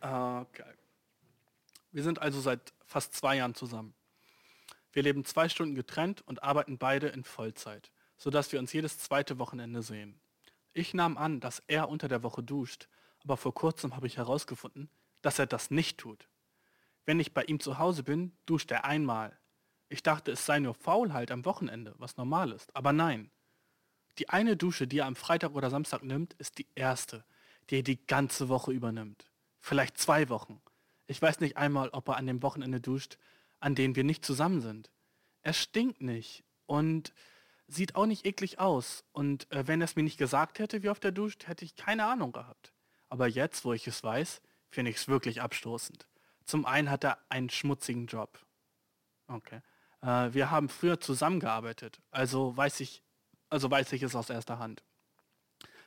Okay. Wir sind also seit fast zwei Jahren zusammen. Wir leben zwei Stunden getrennt und arbeiten beide in Vollzeit, sodass wir uns jedes zweite Wochenende sehen. Ich nahm an, dass er unter der Woche duscht, aber vor kurzem habe ich herausgefunden, dass er das nicht tut. Wenn ich bei ihm zu Hause bin, duscht er einmal. Ich dachte, es sei nur Faulheit am Wochenende, was normal ist, aber nein. Die eine Dusche, die er am Freitag oder Samstag nimmt, ist die erste, die er die ganze Woche übernimmt. Vielleicht zwei Wochen. Ich weiß nicht einmal, ob er an dem Wochenende duscht, an denen wir nicht zusammen sind. Er stinkt nicht und sieht auch nicht eklig aus. Und äh, wenn er es mir nicht gesagt hätte, wie oft er duscht, hätte ich keine Ahnung gehabt. Aber jetzt, wo ich es weiß, finde ich es wirklich abstoßend. Zum einen hat er einen schmutzigen Job. Okay. Äh, wir haben früher zusammengearbeitet, also weiß ich, also weiß ich es aus erster Hand.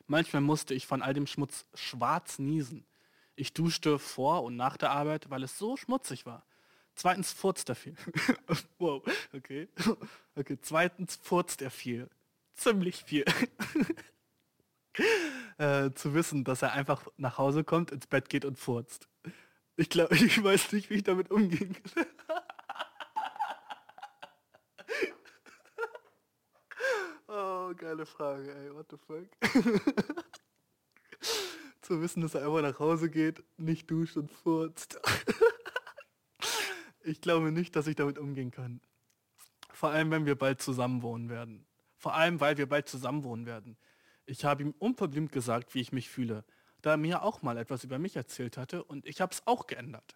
Manchmal musste ich von all dem Schmutz schwarz niesen. Ich duschte vor und nach der Arbeit, weil es so schmutzig war. Zweitens furzt er viel. *laughs* wow, okay. Okay, zweitens furzt er viel. Ziemlich viel. *laughs* äh, zu wissen, dass er einfach nach Hause kommt, ins Bett geht und furzt. Ich glaube, ich weiß nicht, wie ich damit umgehen kann. *laughs* oh, geile Frage, ey, what the fuck. *laughs* zu wissen, dass er einfach nach Hause geht, nicht duscht und furzt. *laughs* ich glaube nicht, dass ich damit umgehen kann. Vor allem, wenn wir bald zusammen wohnen werden. Vor allem, weil wir bald zusammen wohnen werden. Ich habe ihm unverblümt gesagt, wie ich mich fühle, da er mir auch mal etwas über mich erzählt hatte und ich habe es auch geändert.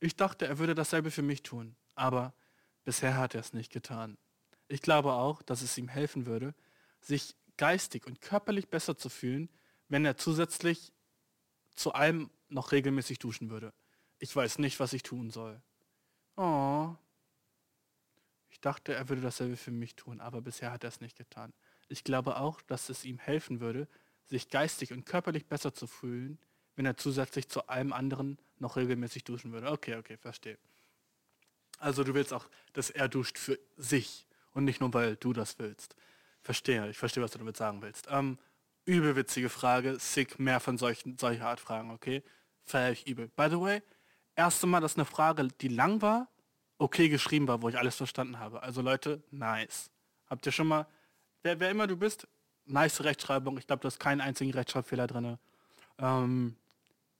Ich dachte, er würde dasselbe für mich tun, aber bisher hat er es nicht getan. Ich glaube auch, dass es ihm helfen würde, sich geistig und körperlich besser zu fühlen, wenn er zusätzlich zu allem noch regelmäßig duschen würde. Ich weiß nicht, was ich tun soll. Oh. Ich dachte, er würde dasselbe für mich tun, aber bisher hat er es nicht getan. Ich glaube auch, dass es ihm helfen würde, sich geistig und körperlich besser zu fühlen, wenn er zusätzlich zu allem anderen noch regelmäßig duschen würde. Okay, okay, verstehe. Also du willst auch, dass er duscht für sich und nicht nur, weil du das willst. Verstehe, ich verstehe, was du damit sagen willst. Ähm, übelwitzige Frage, sick, mehr von solchen, solcher Art Fragen, okay? Feier ich übel. By the way, erste Mal, dass eine Frage, die lang war, okay geschrieben war, wo ich alles verstanden habe. Also Leute, nice. Habt ihr schon mal, wer, wer immer du bist, nice Rechtschreibung. Ich glaube, da ist keinen einzigen Rechtschreibfehler drin. Ähm,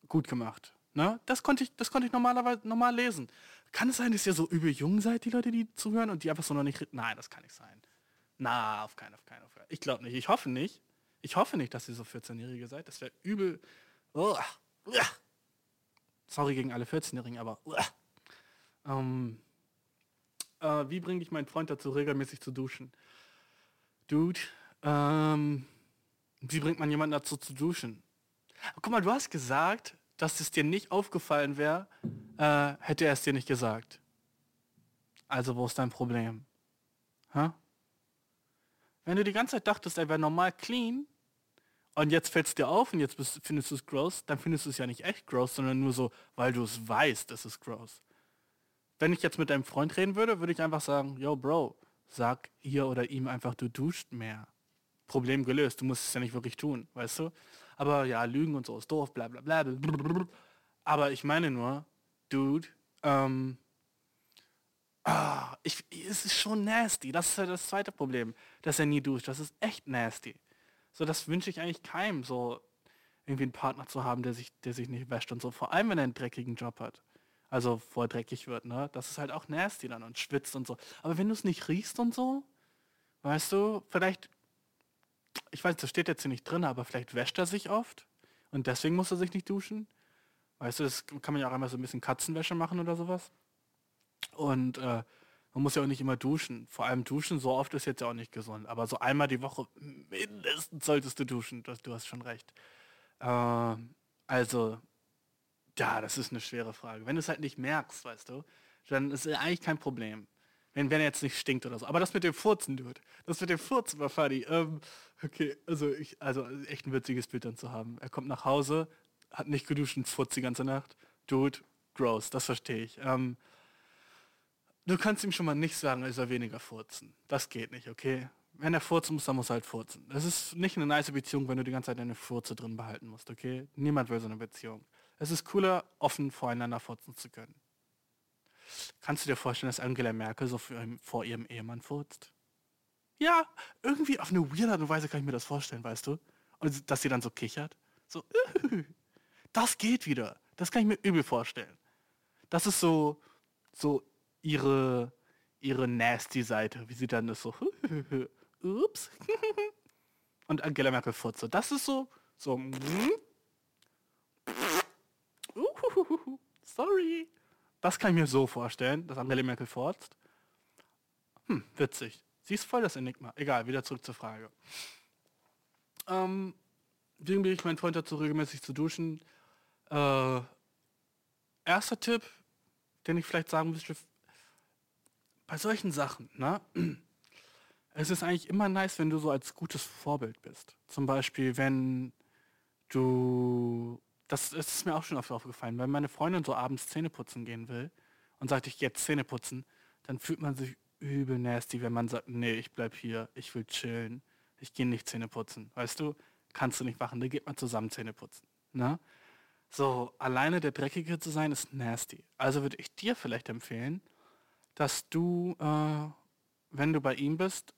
gut gemacht. Ne? Das konnte ich, das konnte ich normalerweise normal lesen. Kann es sein, dass ihr so übel jung seid, die Leute, die zuhören und die einfach so noch nicht. Nein, das kann nicht sein. Na, auf keinen, auf keinen, auf. Ich glaube nicht. Ich hoffe nicht. Ich hoffe nicht, dass ihr so 14-Jährige seid. Das wäre übel. Sorry gegen alle 14-Jährigen, aber. Ähm, äh, wie bringe ich meinen Freund dazu, regelmäßig zu duschen? Dude, ähm, wie bringt man jemanden dazu zu duschen? Guck mal, du hast gesagt, dass es dir nicht aufgefallen wäre, äh, hätte er es dir nicht gesagt. Also wo ist dein Problem? Hä? Wenn du die ganze Zeit dachtest, er wäre normal clean und jetzt fällt es dir auf und jetzt bist, findest du es gross, dann findest du es ja nicht echt gross, sondern nur so, weil du es weißt, es ist gross. Wenn ich jetzt mit deinem Freund reden würde, würde ich einfach sagen, yo Bro, sag ihr oder ihm einfach, du duscht mehr. Problem gelöst, du musst es ja nicht wirklich tun, weißt du? Aber ja, Lügen und so ist doof, bla bla bla. Aber ich meine nur, Dude, ähm, ah, ich, es ist schon nasty. Das ist ja das zweite Problem, dass er nie duscht. Das ist echt nasty. So, das wünsche ich eigentlich keinem, so irgendwie einen Partner zu haben, der sich, der sich nicht wäscht und so. Vor allem, wenn er einen dreckigen Job hat. Also, wo er dreckig wird, ne? Das ist halt auch nasty dann und schwitzt und so. Aber wenn du es nicht riechst und so, weißt du, vielleicht, ich weiß, das steht jetzt hier nicht drin, aber vielleicht wäscht er sich oft und deswegen muss er sich nicht duschen. Weißt du, das kann man ja auch einmal so ein bisschen Katzenwäsche machen oder sowas. Und äh, Man muss ja auch nicht immer duschen. Vor allem duschen so oft ist jetzt ja auch nicht gesund. Aber so einmal die Woche mindestens solltest du duschen. Du, du hast schon recht. Äh, also, ja, das ist eine schwere Frage. Wenn du es halt nicht merkst, weißt du, dann ist es eigentlich kein Problem. Wenn, wenn er jetzt nicht stinkt oder so. Aber das mit dem Furzen, Dude. Das mit dem Furzen war funny. Ähm, okay, also ich, also echt ein witziges Bild dann zu haben. Er kommt nach Hause, hat nicht geduscht und furzt die ganze Nacht. Dude, gross, das verstehe ich. Ähm, du kannst ihm schon mal nicht sagen, er soll weniger furzen. Das geht nicht, okay? Wenn er furzen muss, dann muss er halt furzen. Das ist nicht eine nice Beziehung, wenn du die ganze Zeit deine Furze drin behalten musst, okay? Niemand will so eine Beziehung. Es ist cooler, offen voreinander furzen zu können. Kannst du dir vorstellen, dass Angela Merkel so vor ihrem Ehemann furzt? Ja, irgendwie auf eine weird Art und Weise kann ich mir das vorstellen, weißt du? Und dass sie dann so kichert. So, *laughs* das geht wieder. Das kann ich mir übel vorstellen. Das ist so, so ihre, ihre nasty Seite, wie sie dann ist so, *laughs* ups. *laughs* Und Angela Merkel furzt so. Das ist so, so, sorry. Das kann ich mir so vorstellen, dass Angela Merkel forzt. Hm, witzig. Sie ist voll das Enigma. Egal, wieder zurück zur Frage. Ähm, wie bin ich mein Freund dazu, regelmäßig zu duschen? Äh, erster Tipp, den ich vielleicht sagen müsste, bei solchen Sachen, ne? Es ist eigentlich immer nice, wenn du so als gutes Vorbild bist. Zum Beispiel, wenn du das, ist mir auch schon oft aufgefallen, wenn meine Freundin so abends Zähne putzen gehen will und sagt, ich gehe jetzt Zähne putzen, dann fühlt man sich übel nasty, wenn man sagt, nee, ich bleib hier, ich will chillen, ich gehe nicht Zähne putzen. Weißt du, kannst du nicht machen, da geht man zusammen Zähne putzen. Ne? So, alleine der Dreckige zu sein, ist nasty. Also würde ich dir vielleicht empfehlen, dass du, äh, wenn du bei ihm bist,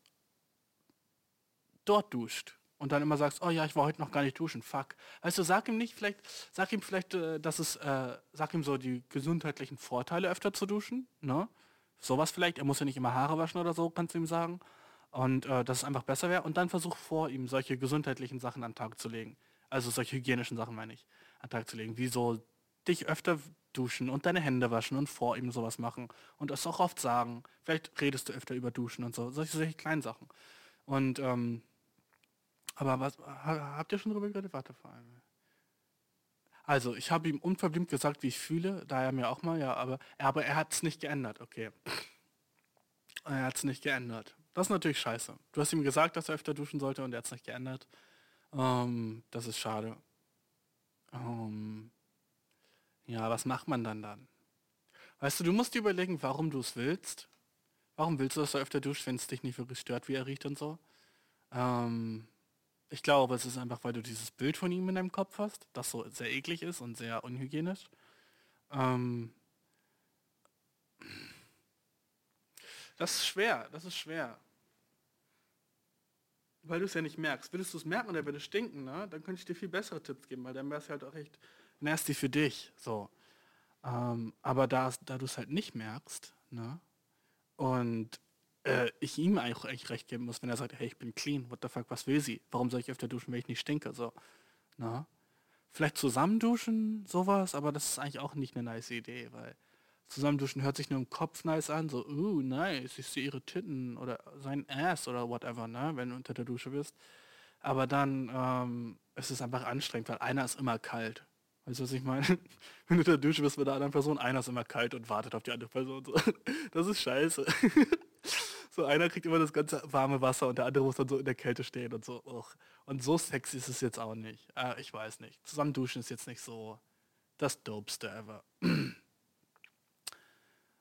dort duscht und dann immer sagst, oh ja, ich war heute noch gar nicht duschen, fuck. Weißt du, sag ihm nicht, vielleicht, sag ihm vielleicht, äh, dass es, äh, sag ihm so die gesundheitlichen Vorteile öfter zu duschen, ne? Sowas vielleicht, er muss ja nicht immer Haare waschen oder so, kannst du ihm sagen. Und äh, dass es einfach besser wäre. Und dann versuch vor ihm solche gesundheitlichen Sachen an den Tag zu legen. Also solche hygienischen Sachen meine ich, an den Tag zu legen. Wie so dich öfter duschen und deine Hände waschen und vor ihm sowas machen. Und das auch oft sagen. Vielleicht redest du öfter über Duschen und so. Solche, solche kleinen Sachen. Und ähm, aber was, habt ihr schon darüber geredet? Warte vor allem. Also, ich habe ihm unverblümt gesagt, wie ich fühle, da er mir auch mal, ja, aber, aber er hat es nicht geändert, okay. Er hat es nicht geändert. Das ist natürlich scheiße. Du hast ihm gesagt, dass er öfter duschen sollte und er hat es nicht geändert. Ähm, das ist schade. Ähm, ja, was macht man dann dann? Weißt du, du musst dir überlegen, warum du es willst. Warum willst du, dass er öfter duscht, wenn es dich nicht wirklich stört, wie er riecht und so? Ähm, ich glaube, es ist einfach, weil du dieses Bild von ihm in deinem Kopf hast, das so sehr eklig ist und sehr unhygienisch. Ähm das ist schwer, das ist schwer. Weil du es ja nicht merkst. Würdest du es merken oder würde es stinken, ne? dann könnte ich dir viel bessere Tipps geben, weil dann wäre es halt auch echt nasty für dich. So. Ähm, aber da, da du es halt nicht merkst, ne? und äh, ich ihm eigentlich, recht geben muss, wenn er sagt, hey, ich bin clean, what the fuck, was will sie? Warum soll ich öfter duschen, wenn ich nicht stinke? So, na? Vielleicht zusammen duschen, sowas, aber das ist eigentlich auch nicht eine nice Idee, weil zusammen duschen hört sich nur im Kopf nice an, so, uh, nice, ich sehe ihre Titten oder sein Ass oder whatever, ne, wenn du unter der Dusche bist. Aber dann ähm, ist es einfach anstrengend, weil einer ist immer kalt. Weißt du, was ich meine? *laughs* Wenn du unter der Dusche bist mit der anderen Person, einer ist immer kalt und wartet auf die andere Person. *laughs* Das ist scheiße. *laughs* So einer kriegt immer das ganze warme Wasser und der andere muss dann so in der Kälte stehen und so. Och. Und so sexy ist es jetzt auch nicht. Äh, ich weiß nicht. Zusammen duschen ist jetzt nicht so das dopeste ever. *clears throat*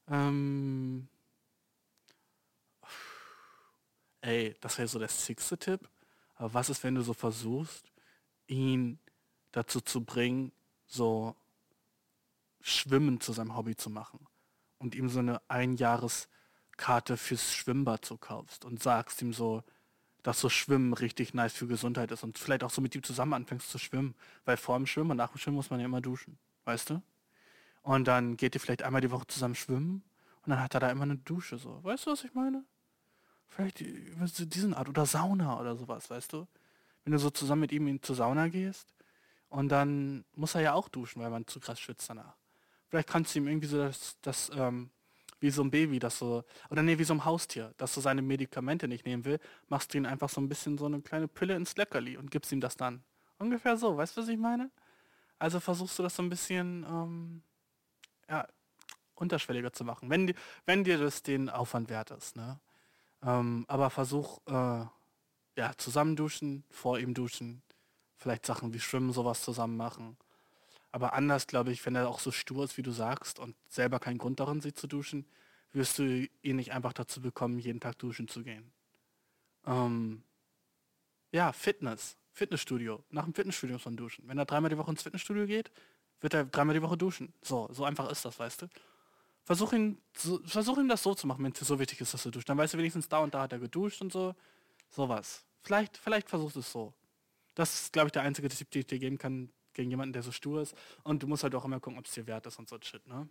ähm, ey, das wäre so der sechste Tipp. Aber was ist, wenn du so versuchst, ihn dazu zu bringen, so Schwimmen zu seinem Hobby zu machen und ihm so eine Einjahres- Karte fürs Schwimmbad so kaufst und sagst ihm so, dass so Schwimmen richtig nice für Gesundheit ist und vielleicht auch so mit ihm zusammen anfängst zu schwimmen. Weil vor dem Schwimmen und nach dem Schwimmen muss man ja immer duschen, weißt du? Und dann geht ihr vielleicht einmal die Woche zusammen schwimmen und dann hat er da immer eine Dusche so. Weißt du, was ich meine? Vielleicht über diesen Art oder Sauna oder sowas, weißt du? Wenn du so zusammen mit ihm in zur Sauna gehst und dann muss er ja auch duschen, weil man zu krass schwitzt danach. Vielleicht kannst du ihm irgendwie so das, das ähm, wie so ein Baby, das so, oder nee, wie so ein Haustier, das so seine Medikamente nicht nehmen will, machst du ihm einfach so ein bisschen so eine kleine Pille ins Leckerli und gibst ihm das dann. Ungefähr so, weißt du, was ich meine? Also versuchst du das so ein bisschen, ähm, ja, unterschwelliger zu machen, wenn, wenn dir das den Aufwand wert ist, ne? Ähm, aber versuch, äh, ja, zusammen duschen, vor ihm duschen, vielleicht Sachen wie Schwimmen, sowas zusammen machen. Aber anders, glaube ich, wenn er auch so stur ist, wie du sagst, und selber keinen Grund darin sieht zu duschen, wirst du ihn nicht einfach dazu bekommen, jeden Tag duschen zu gehen. Ähm, ja, Fitness, Fitnessstudio. Nach dem Fitnessstudio muss man duschen. Wenn er dreimal die Woche ins Fitnessstudio geht, wird er dreimal die Woche duschen. So, so einfach ist das, weißt du. Versuch ihn, so, versuch ihn das so zu machen, wenn es dir so wichtig ist, dass du duscht. Dann weißt du wenigstens, da und da hat er geduscht und so. Sowas. Vielleicht, vielleicht versuchst du es so. Das ist, glaube ich, der einzige Tipp, den ich dir geben kann gegen jemanden, der so stur ist. Und du musst halt auch immer gucken, ob es dir wert ist und so Shit, ne?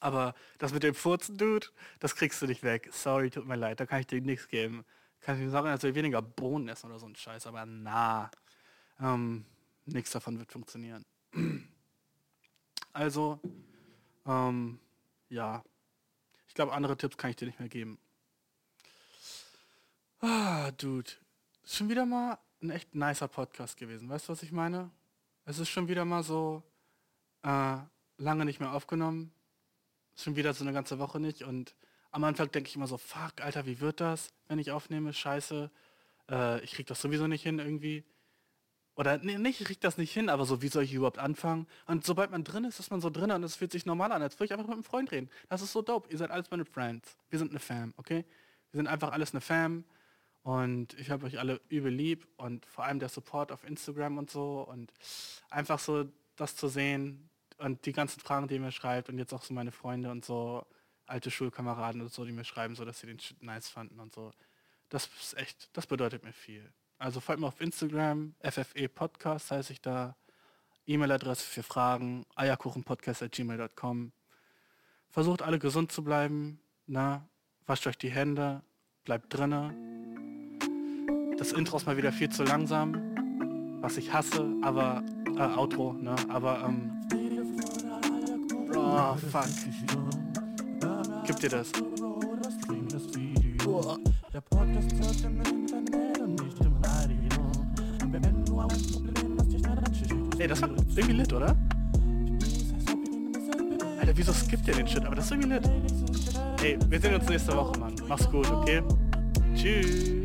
Aber das mit dem Furzen, Dude, das kriegst du nicht weg. Sorry, tut mir leid, da kann ich dir nichts geben. Kann ich dir sagen, als wir weniger Bohnen essen oder so ein Scheiß, aber na, ähm, nichts davon wird funktionieren. *clears throat* Also, ähm, ja. Ich glaube, andere Tipps kann ich dir nicht mehr geben. Ah, Dude. Schon wieder mal ein echt nicer Podcast gewesen. Weißt du, was ich meine? Es ist schon wieder mal so äh, lange nicht mehr aufgenommen. Schon wieder so eine ganze Woche nicht. Und am Anfang denke ich immer so, fuck, Alter, wie wird das, wenn ich aufnehme? Scheiße. Äh, ich krieg das sowieso nicht hin irgendwie. Oder nee, nicht, ich krieg das nicht hin, aber so, wie soll ich überhaupt anfangen? Und sobald man drin ist, ist man so drin und es fühlt sich normal an, als würde ich einfach mit einem Freund reden. Das ist so dope. Ihr seid alles meine Friends. Wir sind eine Fam, okay? Wir sind einfach alles eine Fam. Und ich habe euch alle übel lieb und vor allem der Support auf Instagram und so und einfach so das zu sehen und die ganzen Fragen, die ihr mir schreibt und jetzt auch so meine Freunde und so alte Schulkameraden und so, die mir schreiben, so dass sie den Shit nice fanden und so. Das ist echt, das bedeutet mir viel. Also folgt mir auf Instagram, FFE Podcast heiße ich da. E-Mail-Adresse für Fragen, eierkuchenpodcast.gmail.com. Versucht alle gesund zu bleiben, na, wascht euch die Hände, bleibt drinne das Intro ist mal wieder viel zu langsam, was ich hasse, aber äh, Outro, ne? Aber ähm, oh fuck, gib dir das. Oh. Ey, das war irgendwie lit, oder? Alter, wieso skippt ihr den Shit? Aber das ist irgendwie lit. Ey, wir sehen uns nächste Woche, Mann. Mach's gut, okay? Tschüss.